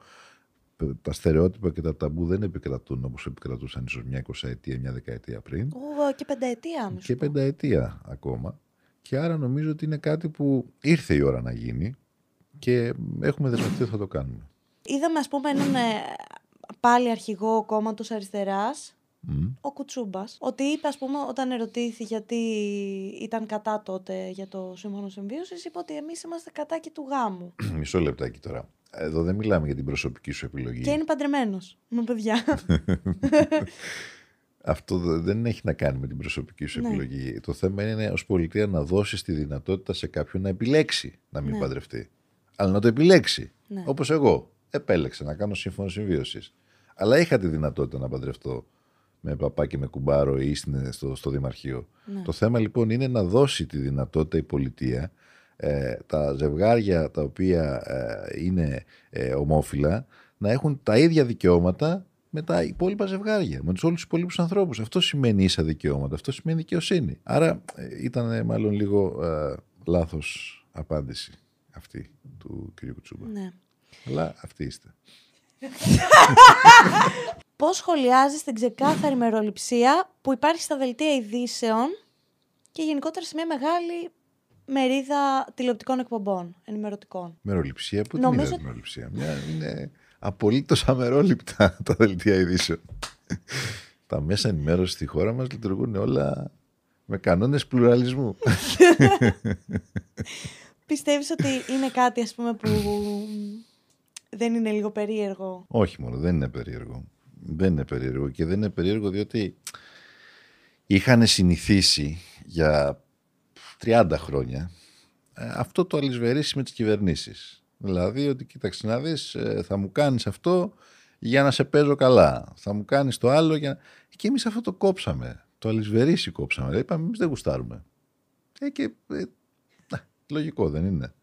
Τα στερεότυπα και τα ταμπού δεν επικρατούν όπως επικρατούσαν ίσως μια εικοσαετία, μια δεκαετία πριν. Ω, και πενταετία, μη σου Και πω. πενταετία ακόμα. Και άρα νομίζω ότι είναι κάτι που ήρθε η ώρα να γίνει και έχουμε δεσμευτεί ότι θα το κάνουμε. Είδαμε, ας πούμε, έναν ε, πάλι αρχηγό κόμματος αριστεράς, Μμ. ο Κουτσούμπας, ότι είπε, ας πούμε, όταν ερωτήθη γιατί ήταν κατά τότε για το σύμφωνο συμβίωσης, είπε ότι εμείς είμαστε κατά και του γάμου. Μισό λεπτάκι τώρα. Εδώ δεν μιλάμε για την προσωπική σου επιλογή. και είναι παντρεμένος με παιδιά. Αυτό δε- δεν έχει να κάνει με την προσωπική σου Ναι. επιλογή. Το θέμα είναι ως πολιτεία να δώσεις τη δυνατότητα σε κάποιον να επιλέξει να μην Ναι. παντρευτεί. Αλλά να το επιλέξει. Ναι. Όπως εγώ. Επέλεξα να κάνω σύμφωνο συμβίωσης. Αλλά είχα τη δυνατότητα να παντρευτώ με παπά και με κουμπάρο ή στην- στο, στο Δημαρχείο. Ναι. Το θέμα λοιπόν είναι να δώσει τη δυνατότητα η πολιτεία ε, τα ζευγάρια τα οποία ε, είναι ε, ομόφυλα να έχουν τα ίδια δικαιώματα με τα υπόλοιπα ζευγάρια, με τους όλους τους υπόλοιπους ανθρώπους. Αυτό σημαίνει ίσα δικαιώματα, αυτό σημαίνει δικαιοσύνη. Άρα ε, ήταν ε, μάλλον λίγο ε, λάθος απάντηση αυτή του κ. Κουτσούμπα. ναι. Αλλά αυτή είστε. Πώς σχολιάζεις την ξεκάθαρη μεροληψία που υπάρχει στα δελτία ειδήσεων και γενικότερα σε μια μεγάλη μερίδα τηλεοπτικών εκπομπών, ενημερωτικών. Μεροληψία, πού Νομίζω- την είδα μεροληψία; Μια, είναι απολύτως αμερόληπτα τα δελτία ειδήσεων. τα μέσα ενημέρωσης στη χώρα μας λειτουργούν όλα με κανόνες πλουραλισμού. Πιστεύεις ότι είναι κάτι, ας πούμε, που δεν είναι λίγο περίεργο; Όχι μόνο, δεν είναι περίεργο. Δεν είναι περίεργο και δεν είναι περίεργο διότι είχαν συνηθίσει για 30 χρόνια ε, αυτό το αλυσβερίσει με τις κυβερνήσεις. Δηλαδή ότι κοίταξε να δεις ε, θα μου κάνεις αυτό για να σε παίζω καλά. Θα μου κάνεις το άλλο για... Και εμείς αυτό το κόψαμε. Το αλυσβερίσει κόψαμε. Δηλαδή είπαμε εμείς δεν γουστάρουμε. Ε, και, ε, λογικό δεν είναι.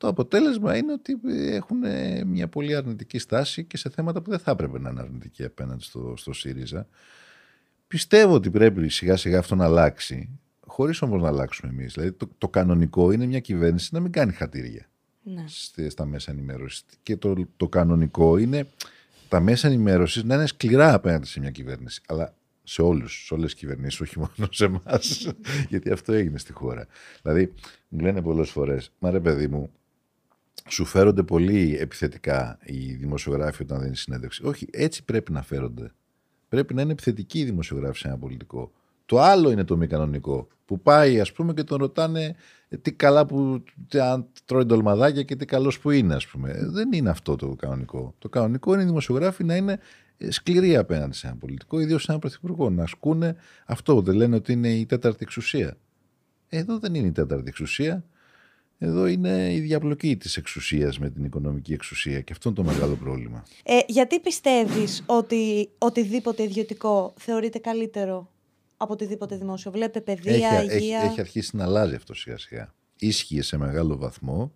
Το αποτέλεσμα είναι ότι έχουν μια πολύ αρνητική στάση και σε θέματα που δεν θα έπρεπε να είναι αρνητική απέναντι στο, στο ΣΥΡΙΖΑ. Πιστεύω ότι πρέπει σιγά σιγά αυτό να αλλάξει, χωρίς όμως να αλλάξουμε εμείς. Δηλαδή, το, το κανονικό είναι μια κυβέρνηση να μην κάνει χατήρια ναι. στα μέσα ενημέρωσης. Και το, το κανονικό είναι τα μέσα ενημέρωσης να είναι σκληρά απέναντι σε μια κυβέρνηση. Αλλά σε όλους, σε όλες τις κυβερνήσεις, όχι μόνο σε εμάς. γιατί αυτό έγινε στη χώρα. Δηλαδή, μου λένε πολλές φορές, μα ρε παιδί μου, σου φέρονται πολύ επιθετικά οι δημοσιογράφοι όταν δεν είναι συνέντευξη. Όχι, έτσι πρέπει να φέρονται. Πρέπει να είναι επιθετικοί οι δημοσιογράφοι σε ένα πολιτικό. Το άλλο είναι το μη κανονικό. Που πάει, ας πούμε, και τον ρωτάνε ε, τι καλά που αν τρώει ντολμαδάκια και τι καλός που είναι, ας πούμε. Ε, δεν είναι αυτό το κανονικό. Το κανονικό είναι οι δημοσιογράφοι να είναι ε, σκληροί απέναντι σε ένα πολιτικό, ιδίως σε έναν πρωθυπουργό. Να ασκούν αυτό. Δεν λένε ότι είναι η τέταρτη εξουσία. Εδώ δεν είναι η τέταρτη εξουσία. Εδώ είναι η διαπλοκή της εξουσίας με την οικονομική εξουσία και αυτό είναι το μεγάλο πρόβλημα. Ε, γιατί πιστεύεις ότι οτιδήποτε ιδιωτικό θεωρείται καλύτερο από οτιδήποτε δημόσιο; Βλέπετε παιδεία, έχει, υγεία. Έχει, έχει αρχίσει να αλλάζει αυτό σιγά σιγά. Ίσχυε σε μεγάλο βαθμό,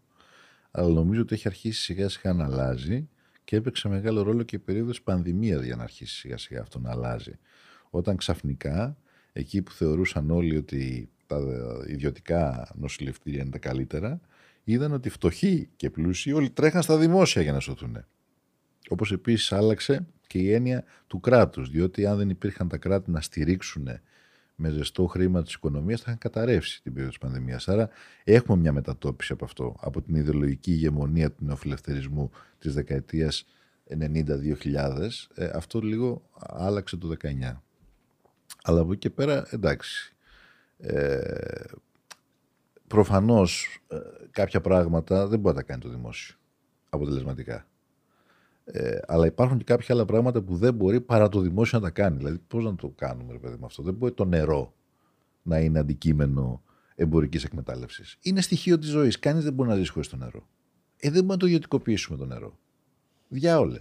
αλλά νομίζω ότι έχει αρχίσει σιγά σιγά να αλλάζει και έπαιξε μεγάλο ρόλο και η περίοδος πανδημίας για να αρχίσει σιγά σιγά αυτό να αλλάζει. Όταν ξαφνικά, εκεί που θεωρούσαν όλοι ότι τα ιδιωτικά νοσηλευτήρια είναι τα καλύτερα, είδαν ότι φτωχοί και πλούσιοι όλοι τρέχαν στα δημόσια για να σωθούν. Όπως επίσης άλλαξε και η έννοια του κράτους, διότι αν δεν υπήρχαν τα κράτη να στηρίξουν με ζεστό χρήμα της οικονομίας θα είχαν καταρρεύσει την περίοδος της πανδημίας. Άρα έχουμε μια μετατόπιση από αυτό, από την ιδεολογική ηγεμονία του νεοφιλελευθερισμού της δεκαετίας 90-2000. Ε, αυτό λίγο άλλαξε το 19. Αλλά από εκεί και πέρα, εντάξει. Ε, προφανώς ε, κάποια πράγματα δεν μπορεί να τα κάνει το δημόσιο αποτελεσματικά. Ε, αλλά υπάρχουν και κάποια άλλα πράγματα που δεν μπορεί παρά το δημόσιο να τα κάνει. Δηλαδή, πώς να το κάνουμε, ρε παιδί με αυτό; Δεν μπορεί το νερό να είναι αντικείμενο εμπορικής εκμετάλλευσης. Είναι στοιχείο της ζωής. Κανείς δεν μπορεί να ζήσει χωρίς το νερό. Ε, δεν μπορούμε να το ιδιωτικοποιήσουμε το νερό. Διάολε.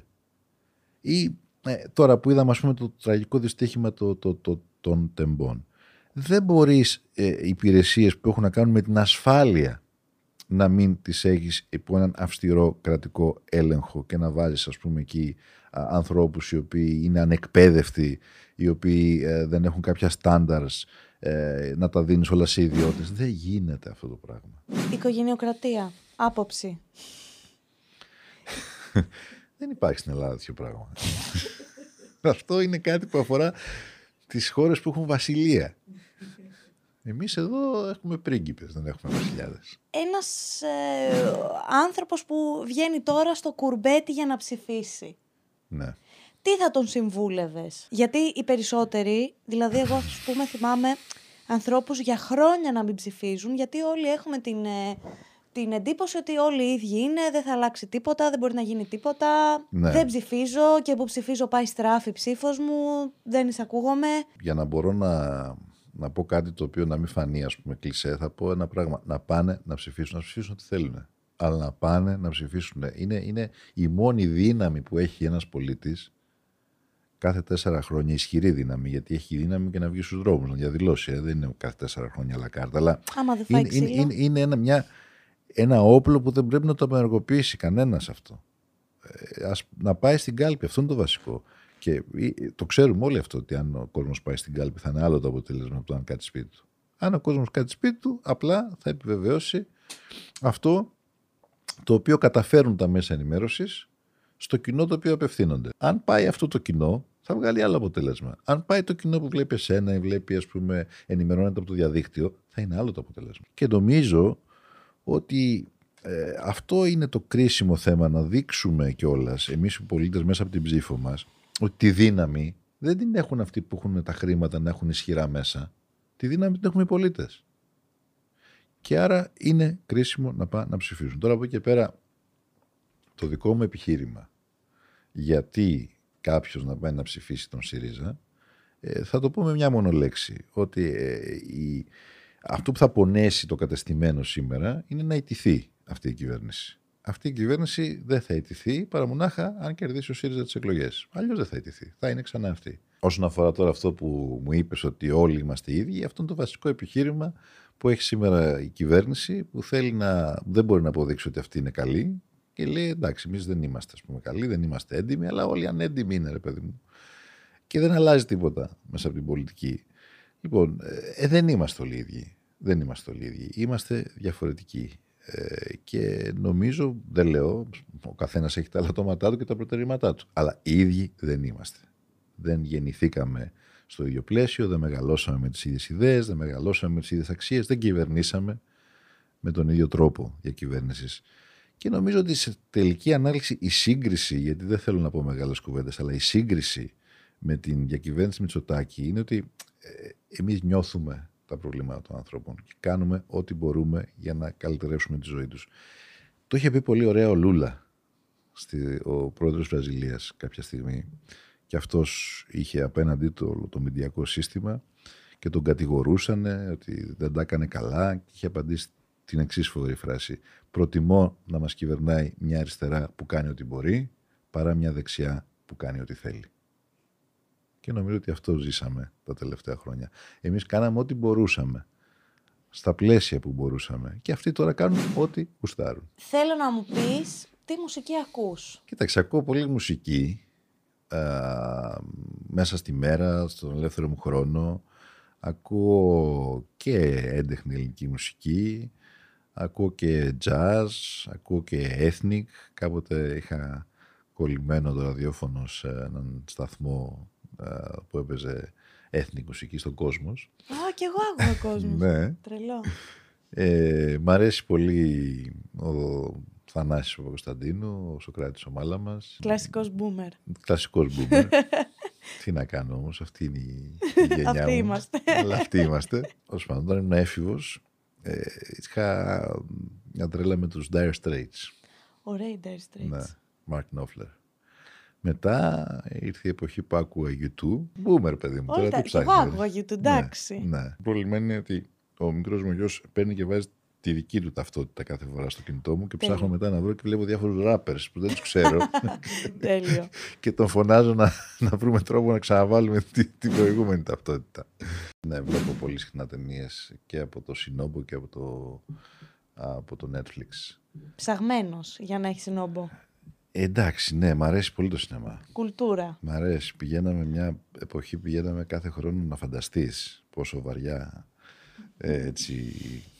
Ή ε, τώρα που είδαμε, ας πούμε, το τραγικό δυστύχημα το, το, το, των τεμπών. Δεν μπορείς ε, υπηρεσίες που έχουν να κάνουν με την ασφάλεια να μην τις έχεις υπό έναν αυστηρό κρατικό έλεγχο και να βάζεις ας πούμε εκεί ανθρώπους οι οποίοι είναι ανεκπαίδευτοι, οι οποίοι ε, δεν έχουν κάποια στάνταρς ε, να τα δίνεις όλα σε ιδιώτες. Δεν γίνεται αυτό το πράγμα. Οικογενειοκρατία. Άποψη. δεν υπάρχει στην Ελλάδα τέτοιο πράγμα. αυτό είναι κάτι που αφορά τις χώρες που έχουν βασιλεία. Εμείς εδώ έχουμε πρίγκιπες, δεν έχουμε βασιλιάδες. Ένας ε, άνθρωπος που βγαίνει τώρα στο κουρμπέτι για να ψηφίσει. Ναι. Τι θα τον συμβούλευες, Γιατί οι περισσότεροι, δηλαδή εγώ ας πούμε θυμάμαι ανθρώπους για χρόνια να μην ψηφίζουν, γιατί όλοι έχουμε την, ε, την εντύπωση ότι όλοι οι ίδιοι είναι, δεν θα αλλάξει τίποτα, δεν μπορεί να γίνει τίποτα, ναι. δεν ψηφίζω και που ψηφίζω πάει στράφη ψήφος μου, δεν εισακούγομαι. Για να μπορώ να να πω κάτι το οποίο να μην φανεί ας πούμε κλεισέ, θα πω ένα πράγμα. Να πάνε να ψηφίσουν, να ψηφίσουν ό,τι θέλουν. Αλλά να πάνε να ψηφίσουν. Είναι, είναι η μόνη δύναμη που έχει ένας πολίτης κάθε τέσσερα χρόνια, ισχυρή δύναμη, γιατί έχει δύναμη και να βγει στους δρόμους, να διαδηλώσει. Ε. Δεν είναι κάθε τέσσερα χρόνια αλλά κάρτα. Αλλά Άμα δεν είναι, είναι, είναι, είναι, ένα, μια, ένα όπλο που δεν πρέπει να το απενεργοποιήσει κανένας αυτό. Ε, ας, να πάει στην κάλπη, αυτό είναι το βασικό. Και το ξέρουμε όλοι αυτό ότι αν ο κόσμος πάει στην κάλπη θα είναι άλλο το αποτέλεσμα από το αν κάτσει σπίτι του. Αν ο κόσμος κάτσει σπίτι του, απλά θα επιβεβαιώσει αυτό το οποίο καταφέρουν τα μέσα ενημέρωσης στο κοινό το οποίο απευθύνονται. Αν πάει αυτό το κοινό, θα βγάλει άλλο αποτέλεσμα. Αν πάει το κοινό που βλέπει εσένα ή βλέπει, ας πούμε, ενημερώνεται από το διαδίκτυο, θα είναι άλλο το αποτέλεσμα. Και νομίζω ότι ε, αυτό είναι το κρίσιμο θέμα να δείξουμε κιόλας εμείς οι πολίτες μέσα από την ψήφο μας ότι τη δύναμη δεν την έχουν αυτοί που έχουν τα χρήματα να έχουν ισχυρά μέσα. Τη δύναμη την έχουμε οι πολίτες. Και άρα είναι κρίσιμο να πάνε να ψηφίσουν. Τώρα από εκεί και πέρα το δικό μου επιχείρημα γιατί κάποιος να πάει να ψηφίσει τον ΣΥΡΙΖΑ ε, θα το πω με μια μόνο λέξη. Ότι ε, η, Αυτό που θα πονέσει το κατεστημένο σήμερα είναι να ιτηθεί αυτή η κυβέρνηση. Αυτή η κυβέρνηση δεν θα ιτηθεί παρά μονάχα αν κερδίσει ο ΣΥΡΙΖΑ τις εκλογές. Αλλιώς δεν θα ιτηθεί. Θα είναι ξανά αυτή. Όσον αφορά τώρα αυτό που μου είπες ότι όλοι είμαστε ίδιοι, αυτό είναι το βασικό επιχείρημα που έχει σήμερα η κυβέρνηση που θέλει να, δεν μπορεί να αποδείξει ότι αυτή είναι καλή και λέει εντάξει, εμείς δεν είμαστε ας πούμε, καλοί, δεν είμαστε έντιμοι, αλλά όλοι ανέντιμοι είναι, ρε παιδί μου. Και δεν αλλάζει τίποτα μέσα από την πολιτική. Λοιπόν, ε, δεν είμαστε όλοι ίδιοι. Δεν είμαστε όλοι ίδιοι. Είμαστε διαφορετικοί. Ε, και νομίζω, δεν λέω, ο καθένας έχει τα λατώματά του και τα προτερήματά του. Αλλά οι ίδιοι δεν είμαστε. Δεν γεννηθήκαμε στο ίδιο πλαίσιο, δεν μεγαλώσαμε με τις ίδιες ιδέες, δεν μεγαλώσαμε με τις ίδιες αξίες, δεν κυβερνήσαμε με τον ίδιο τρόπο διακυβέρνηση. Και νομίζω ότι σε τελική ανάλυση η σύγκριση, γιατί δεν θέλω να πω μεγάλες κουβέντες, αλλά η σύγκριση με την διακυβέρνηση Μητσοτάκη είναι ότι ε, εμείς νιώθουμε τα προβλήματα των ανθρώπων και κάνουμε ό,τι μπορούμε για να καλυτερεύσουμε τη ζωή τους. Το είχε πει πολύ ωραία ο Λούλα, στη, ο πρόεδρος Βραζιλίας κάποια στιγμή και αυτός είχε απέναντί το, το μηντιακό σύστημα και τον κατηγορούσαν ότι δεν τα έκανε καλά και είχε απαντήσει την εξής φοβερή φράση. Προτιμώ να μας κυβερνάει μια αριστερά που κάνει ό,τι μπορεί παρά μια δεξιά που κάνει ό,τι θέλει. Και νομίζω ότι αυτό ζήσαμε τα τελευταία χρόνια. Εμείς κάναμε ό,τι μπορούσαμε. Στα πλαίσια που μπορούσαμε. Και αυτοί τώρα κάνουν ό,τι γουστάρουν. Θέλω να μου πεις τι μουσική ακούς. Κοίταξε, ακούω πολύ μουσική. μέσα στη μέρα, στον ελεύθερο μου χρόνο. Ακούω και έντεχνη ελληνική μουσική. Ακούω και jazz. Ακούω και ethnic. Κάποτε είχα κολλημένο το ραδιόφωνο σε έναν σταθμό που έπαιζε έθνη μουσική στον κόσμος. Α, και εγώ άκουγα κόσμος. ναι. Τρελό. Ε, μ' αρέσει πολύ ο Θανάσης ο Κωνσταντίνου, ο Σοκράτης ο Μάλαμας. Κλασικός μπούμερ. Κλασικός μπούμερ. Τι να κάνω όμως, αυτή είναι η, γενιά Αυτοί μου. είμαστε. Αλλά αυτοί είμαστε. Ως πάντων, όταν ήμουν έφηβος, ε, είχα μια τρέλα με τους Dire Straits. Ωραίοι Dire Straits. Ναι, Mark Knopfler. Μετά ήρθε η εποχή που άκουγα YouTube. Boomer, παιδί μου. Όλα Τώρα τα- τι κι εγώ ψάχνεις. άκουγα YouTube, εντάξει. Ναι, ναι. Το πρόβλημα είναι ότι ο μικρός μου γιος παίρνει και βάζει τη δική του ταυτότητα κάθε φορά στο κινητό μου και Τέλειο. ψάχνω μετά να βρω και βλέπω διάφορους rappers που δεν τους ξέρω Τέλειο. και τον φωνάζω να, να βρούμε τρόπο να ξαναβάλουμε τη, την προηγούμενη ταυτότητα. Ναι, βλέπω πολύ συχνά ταινίες και από το Σινόμπο και από το, από το Netflix. Ψαγμένος για να έχεις συνόμπο. Ε, εντάξει, ναι, μ' αρέσει πολύ το σινεμά. Κουλτούρα. Μ' αρέσει. Πηγαίναμε μια εποχή, πηγαίναμε κάθε χρόνο να φανταστείς πόσο βαριά ε, έτσι,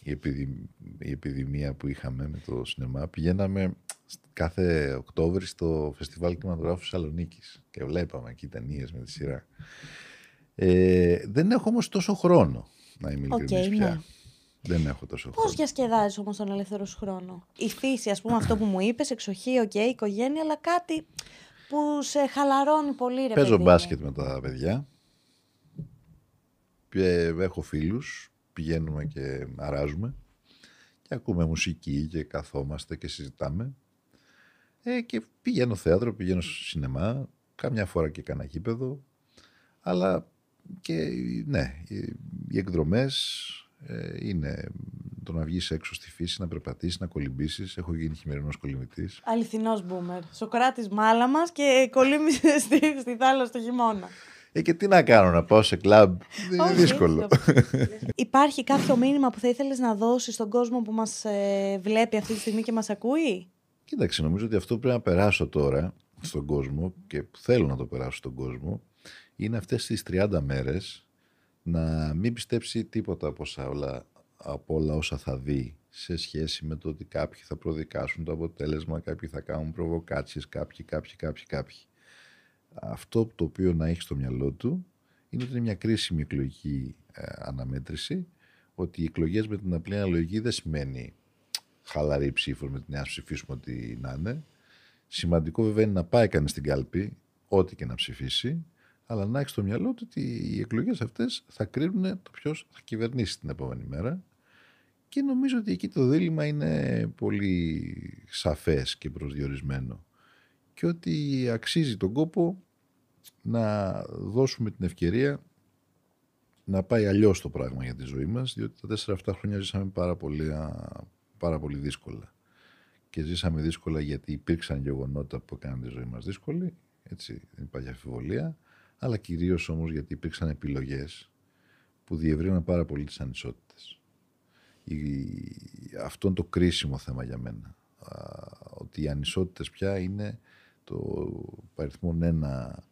η, επιδη- η επιδημία που είχαμε με το σινεμά. Πηγαίναμε κάθε Οκτώβρη στο Φεστιβάλ Κινηματογράφου Θεσσαλονίκης και βλέπαμε εκεί ταινίες με τη σειρά. Ε, δεν έχω όμως τόσο χρόνο, να είμαι Οκ, ειλικρινής ναι. Πια. Δεν έχω τόσο Πώς χρόνο. διασκεδάζεις όμως τον ελεύθερο σου χρόνο; Η φύση, ας πούμε, αυτό που μου είπες, εξοχή, οκ, οικογένεια, αλλά κάτι που σε χαλαρώνει πολύ, ρε Παίζω παιδί μου. μπάσκετ με τα παιδιά. Ε, Έχω φίλους, πηγαίνουμε και αράζουμε και ακούμε μουσική και καθόμαστε και συζητάμε. Ε, και πηγαίνω θέατρο, πηγαίνω στο σινεμά, κάμια φορά και κάνα γήπεδο. Αλλά και ναι, οι, οι εκδρομές ε, είναι το να βγεις έξω στη φύση, να περπατήσεις, να κολυμπήσεις. Έχω γίνει χειμερινός κολυμπητής. Αληθινός μπούμερ. Σοκράτης μάλα μας και κολύμβησε στη, στη θάλασσα το χειμώνα. Ε, και τι να κάνω, να πάω σε κλαμπ; Είναι Όχι, δύσκολο. Υπάρχει κάποιο μήνυμα που θα ήθελες να δώσεις στον κόσμο που μας ε, βλέπει αυτή τη στιγμή και μας ακούει; Κοίταξε, νομίζω ότι αυτό που πρέπει να περάσω τώρα στον κόσμο και που θέλω να το περάσω στον κόσμο είναι αυτές τις 30 μέρες να μην πιστέψει τίποτα από, όσα όλα, από όλα όσα θα δει σε σχέση με το ότι κάποιοι θα προδικάσουν το αποτέλεσμα, κάποιοι θα κάνουν προβοκάτσιες, κάποιοι, κάποιοι, κάποιοι, κάποιοι. Αυτό το οποίο να έχει στο μυαλό του είναι ότι είναι μια κρίσιμη εκλογική ε, αναμέτρηση, ότι οι εκλογές με την απλή αναλογική δεν σημαίνει χαλαρή ψήφος με την να ψηφίσουμε ό,τι να είναι. Σημαντικό βέβαια είναι να πάει κανείς στην κάλπη, ό,τι και να ψηφίσει, αλλά να έχεις στο μυαλό του ότι οι εκλογές αυτές θα κρίνουν το ποιος θα κυβερνήσει την επόμενη μέρα. Και νομίζω ότι εκεί το δίλημα είναι πολύ σαφές και προσδιορισμένο. Και ότι αξίζει τον κόπο να δώσουμε την ευκαιρία να πάει αλλιώς το πράγμα για τη ζωή μας, διότι τα τέσσερα αυτά χρόνια ζήσαμε πάρα πολύ, πάρα πολύ δύσκολα. Και ζήσαμε δύσκολα γιατί υπήρξαν γεγονότα που έκαναν τη ζωή μας δύσκολη, έτσι, δεν υπάρχει αμφιβολία, αλλά κυρίως όμως γιατί υπήρξαν επιλογές που διευρύναν πάρα πολύ τις ανισότητες. Αυτό είναι το κρίσιμο θέμα για μένα. Ότι οι ανισότητες πια είναι το παριθμό ένα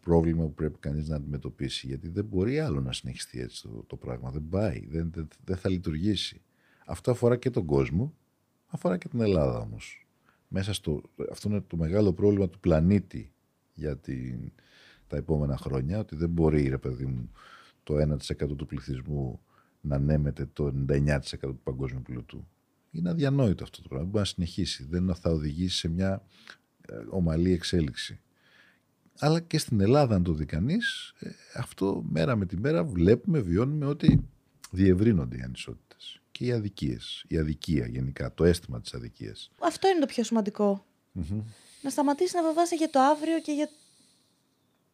πρόβλημα που πρέπει κανείς να αντιμετωπίσει γιατί δεν μπορεί άλλο να συνεχιστεί έτσι το, το πράγμα. Δεν πάει, δεν, δεν, δεν θα λειτουργήσει. Αυτό αφορά και τον κόσμο, αφορά και την Ελλάδα όμως. Μέσα στο, αυτό είναι το μεγάλο πρόβλημα του πλανήτη για την, τα επόμενα χρόνια, ότι δεν μπορεί, ρε παιδί μου, το 1% του πληθυσμού να ανέμεται το 99% του παγκόσμιου πλούτου. Είναι αδιανόητο αυτό το πράγμα. Δεν μπορεί να συνεχίσει. Δεν θα οδηγήσει σε μια ε, ομαλή εξέλιξη. Αλλά και στην Ελλάδα, αν το δει κανείς, ε, αυτό μέρα με τη μέρα βλέπουμε, βιώνουμε ότι διευρύνονται οι ανισότητες και οι αδικίες. Η αδικία γενικά, το αίσθημα της αδικίας. Αυτό είναι το πιο σημαντικο Να σταματήσει να φοβάσαι για το αύριο και για,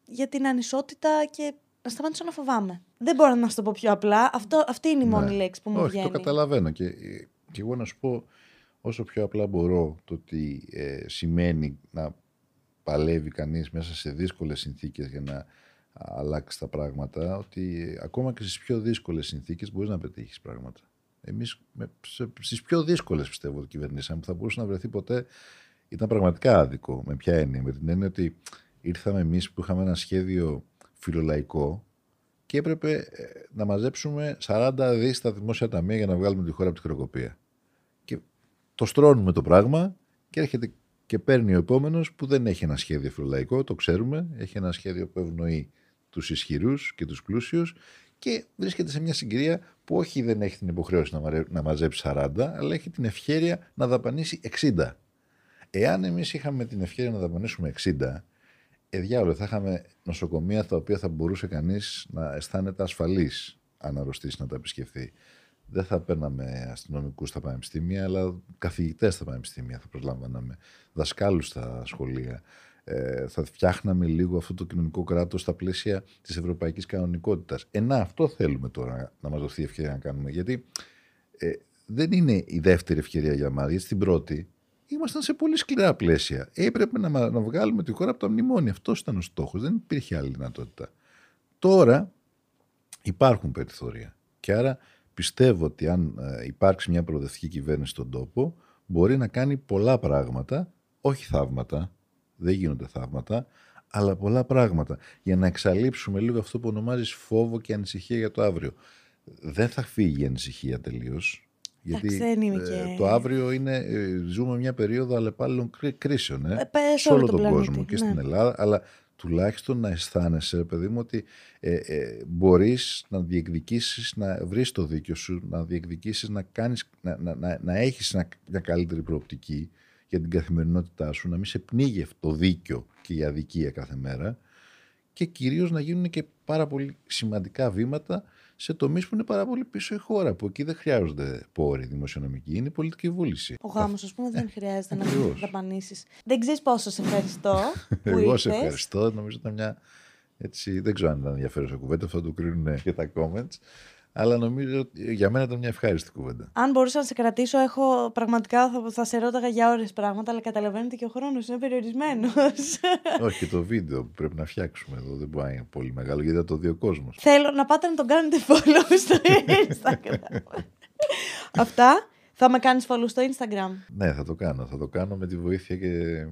για την ανισότητα και να σταματήσω να φοβάμαι. Δεν μπορώ να σου το πω πιο απλά. Αυτό, αυτή είναι η μόνη ναι. λέξη που μου Όχι, βγαίνει. Το καταλαβαίνω. Και, και εγώ να σου πω όσο πιο απλά μπορώ το ότι ε, σημαίνει να παλεύει κανείς μέσα σε δύσκολες συνθήκες για να αλλάξει τα πράγματα, ότι ακόμα και στις πιο δύσκολες συνθήκες μπορείς να πετύχεις πράγματα. Εμείς με, σε, στις πιο δύσκολες πιστεύω ότι κυβερνήσαμε που θα μπορούσε να βρεθεί ποτέ ήταν πραγματικά άδικο. Με ποια έννοια, με την έννοια ότι ήρθαμε εμείς που είχαμε ένα σχέδιο φιλολαϊκό και έπρεπε ε, να μαζέψουμε 40 δις στα δημόσια ταμεία για να βγάλουμε τη χώρα από τη χρεοκοπία. Και το στρώνουμε το πράγμα και έρχεται και παίρνει ο επόμενος που δεν έχει ένα σχέδιο φιλολαϊκό, το ξέρουμε, έχει ένα σχέδιο που ευνοεί τους ισχυρούς και τους πλούσιους και βρίσκεται σε μια συγκυρία που όχι δεν έχει την υποχρέωση να μαζέψει 40, αλλά έχει την ευχαίρεια να δαπανίσει 60. Εάν εμείς είχαμε την ευχαίρεια να δαπανίσουμε 60, ε, διάολο, θα είχαμε νοσοκομεία τα οποία θα μπορούσε κανείς να αισθάνεται ασφαλής αν αρρωστήσει να τα επισκεφθεί. Δεν θα παίρναμε αστυνομικούς στα πανεπιστήμια, αλλά καθηγητές στα πανεπιστήμια θα προσλάμβαναμε, δασκάλους στα σχολεία. Ε, θα φτιάχναμε λίγο αυτό το κοινωνικό κράτος στα πλαίσια της ευρωπαϊκής κανονικότητας. Ε, να, αυτό θέλουμε τώρα να μας δοθεί ευκαιρία να κάνουμε. Γιατί ε, δεν είναι η δεύτερη ευκαιρία για μας, γιατί στην πρώτη ήμασταν σε πολύ σκληρά πλαίσια. Έπρεπε να, να βγάλουμε τη χώρα από τα μνημόνια. Αυτός ήταν ο στόχος. Δεν υπήρχε άλλη δυνατότητα. Τώρα υπάρχουν περιθώρια. Και άρα πιστεύω ότι αν ε, υπάρξει μια προοδευτική κυβέρνηση στον τόπο, μπορεί να κάνει πολλά πράγματα, όχι θαύματα, δεν γίνονται θαύματα, αλλά πολλά πράγματα για να εξαλείψουμε λίγο αυτό που ονομάζεις φόβο και ανησυχία για το αύριο. Δεν θα φύγει η ανησυχία τελείως, γιατί ε, το αύριο είναι, ε, ζούμε μια περίοδο αλλεπάλληλων κρίσεων ε, ε σε όλο τον, κόσμο και στην ναι. Ελλάδα, αλλά τουλάχιστον να αισθάνεσαι, παιδί μου, ότι ε, ε, μπορείς να διεκδικήσεις, να βρεις το δίκιο σου, να διεκδικήσεις, να, κάνεις, να, να, να, να έχεις μια καλύτερη προοπτική για την καθημερινότητά σου, να μην σε πνίγει αυτό το δίκιο και η αδικία κάθε μέρα και κυρίως να γίνουν και πάρα πολύ σημαντικά βήματα σε τομείς που είναι πάρα πολύ πίσω η χώρα. Που εκεί δεν χρειάζονται πόροι δημοσιονομικοί, είναι πολιτική βούληση. Ο γάμος, ας πούμε, δεν χρειάζεται να δαπανίσεις. Δεν ξέρεις πόσο σε ευχαριστώ. Εγώ σε ευχαριστώ. Νομίζω ήταν μια. Έτσι, δεν ξέρω αν ήταν ενδιαφέρουσα κουβέντα, αυτό το κρίνουν και τα comments. Αλλά νομίζω ότι για μένα ήταν μια ευχάριστη κουβέντα. Αν μπορούσα να σε κρατήσω, έχω πραγματικά θα, θα σε ρώταγα για ώρες πράγματα, αλλά καταλαβαίνετε και ο χρόνος είναι περιορισμένος. Όχι, και το βίντεο που πρέπει να φτιάξουμε εδώ δεν μπορεί να είναι πολύ μεγάλο, γιατί θα το δει ο κόσμος. Θέλω να πάτε να τον κάνετε follow στο Instagram. Αυτά. Θα με κάνεις follow στο Instagram. Ναι, θα το κάνω. Θα το κάνω με τη βοήθεια και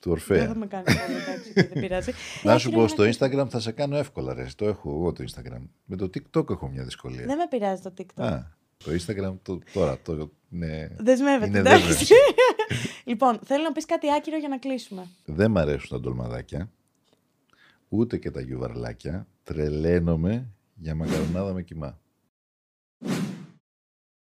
του Ορφέα. Δεν θα με κάνει πολύ, εντάξει, δεν πειράζει. Να σου πω, στο Instagram θα σε κάνω εύκολα, ρε. Το έχω εγώ το Instagram. Με το TikTok έχω μια δυσκολία. Δεν με πειράζει το TikTok. Α, το Instagram το, τώρα το, ναι, Δεσμεύεται, εντάξει. λοιπόν, θέλω να πεις κάτι άκυρο για να κλείσουμε. Δεν μ' αρέσουν τα ντολμαδάκια, ούτε και τα γιουβαρλάκια. Τρελαίνομαι για μακαρονάδα με κοιμά.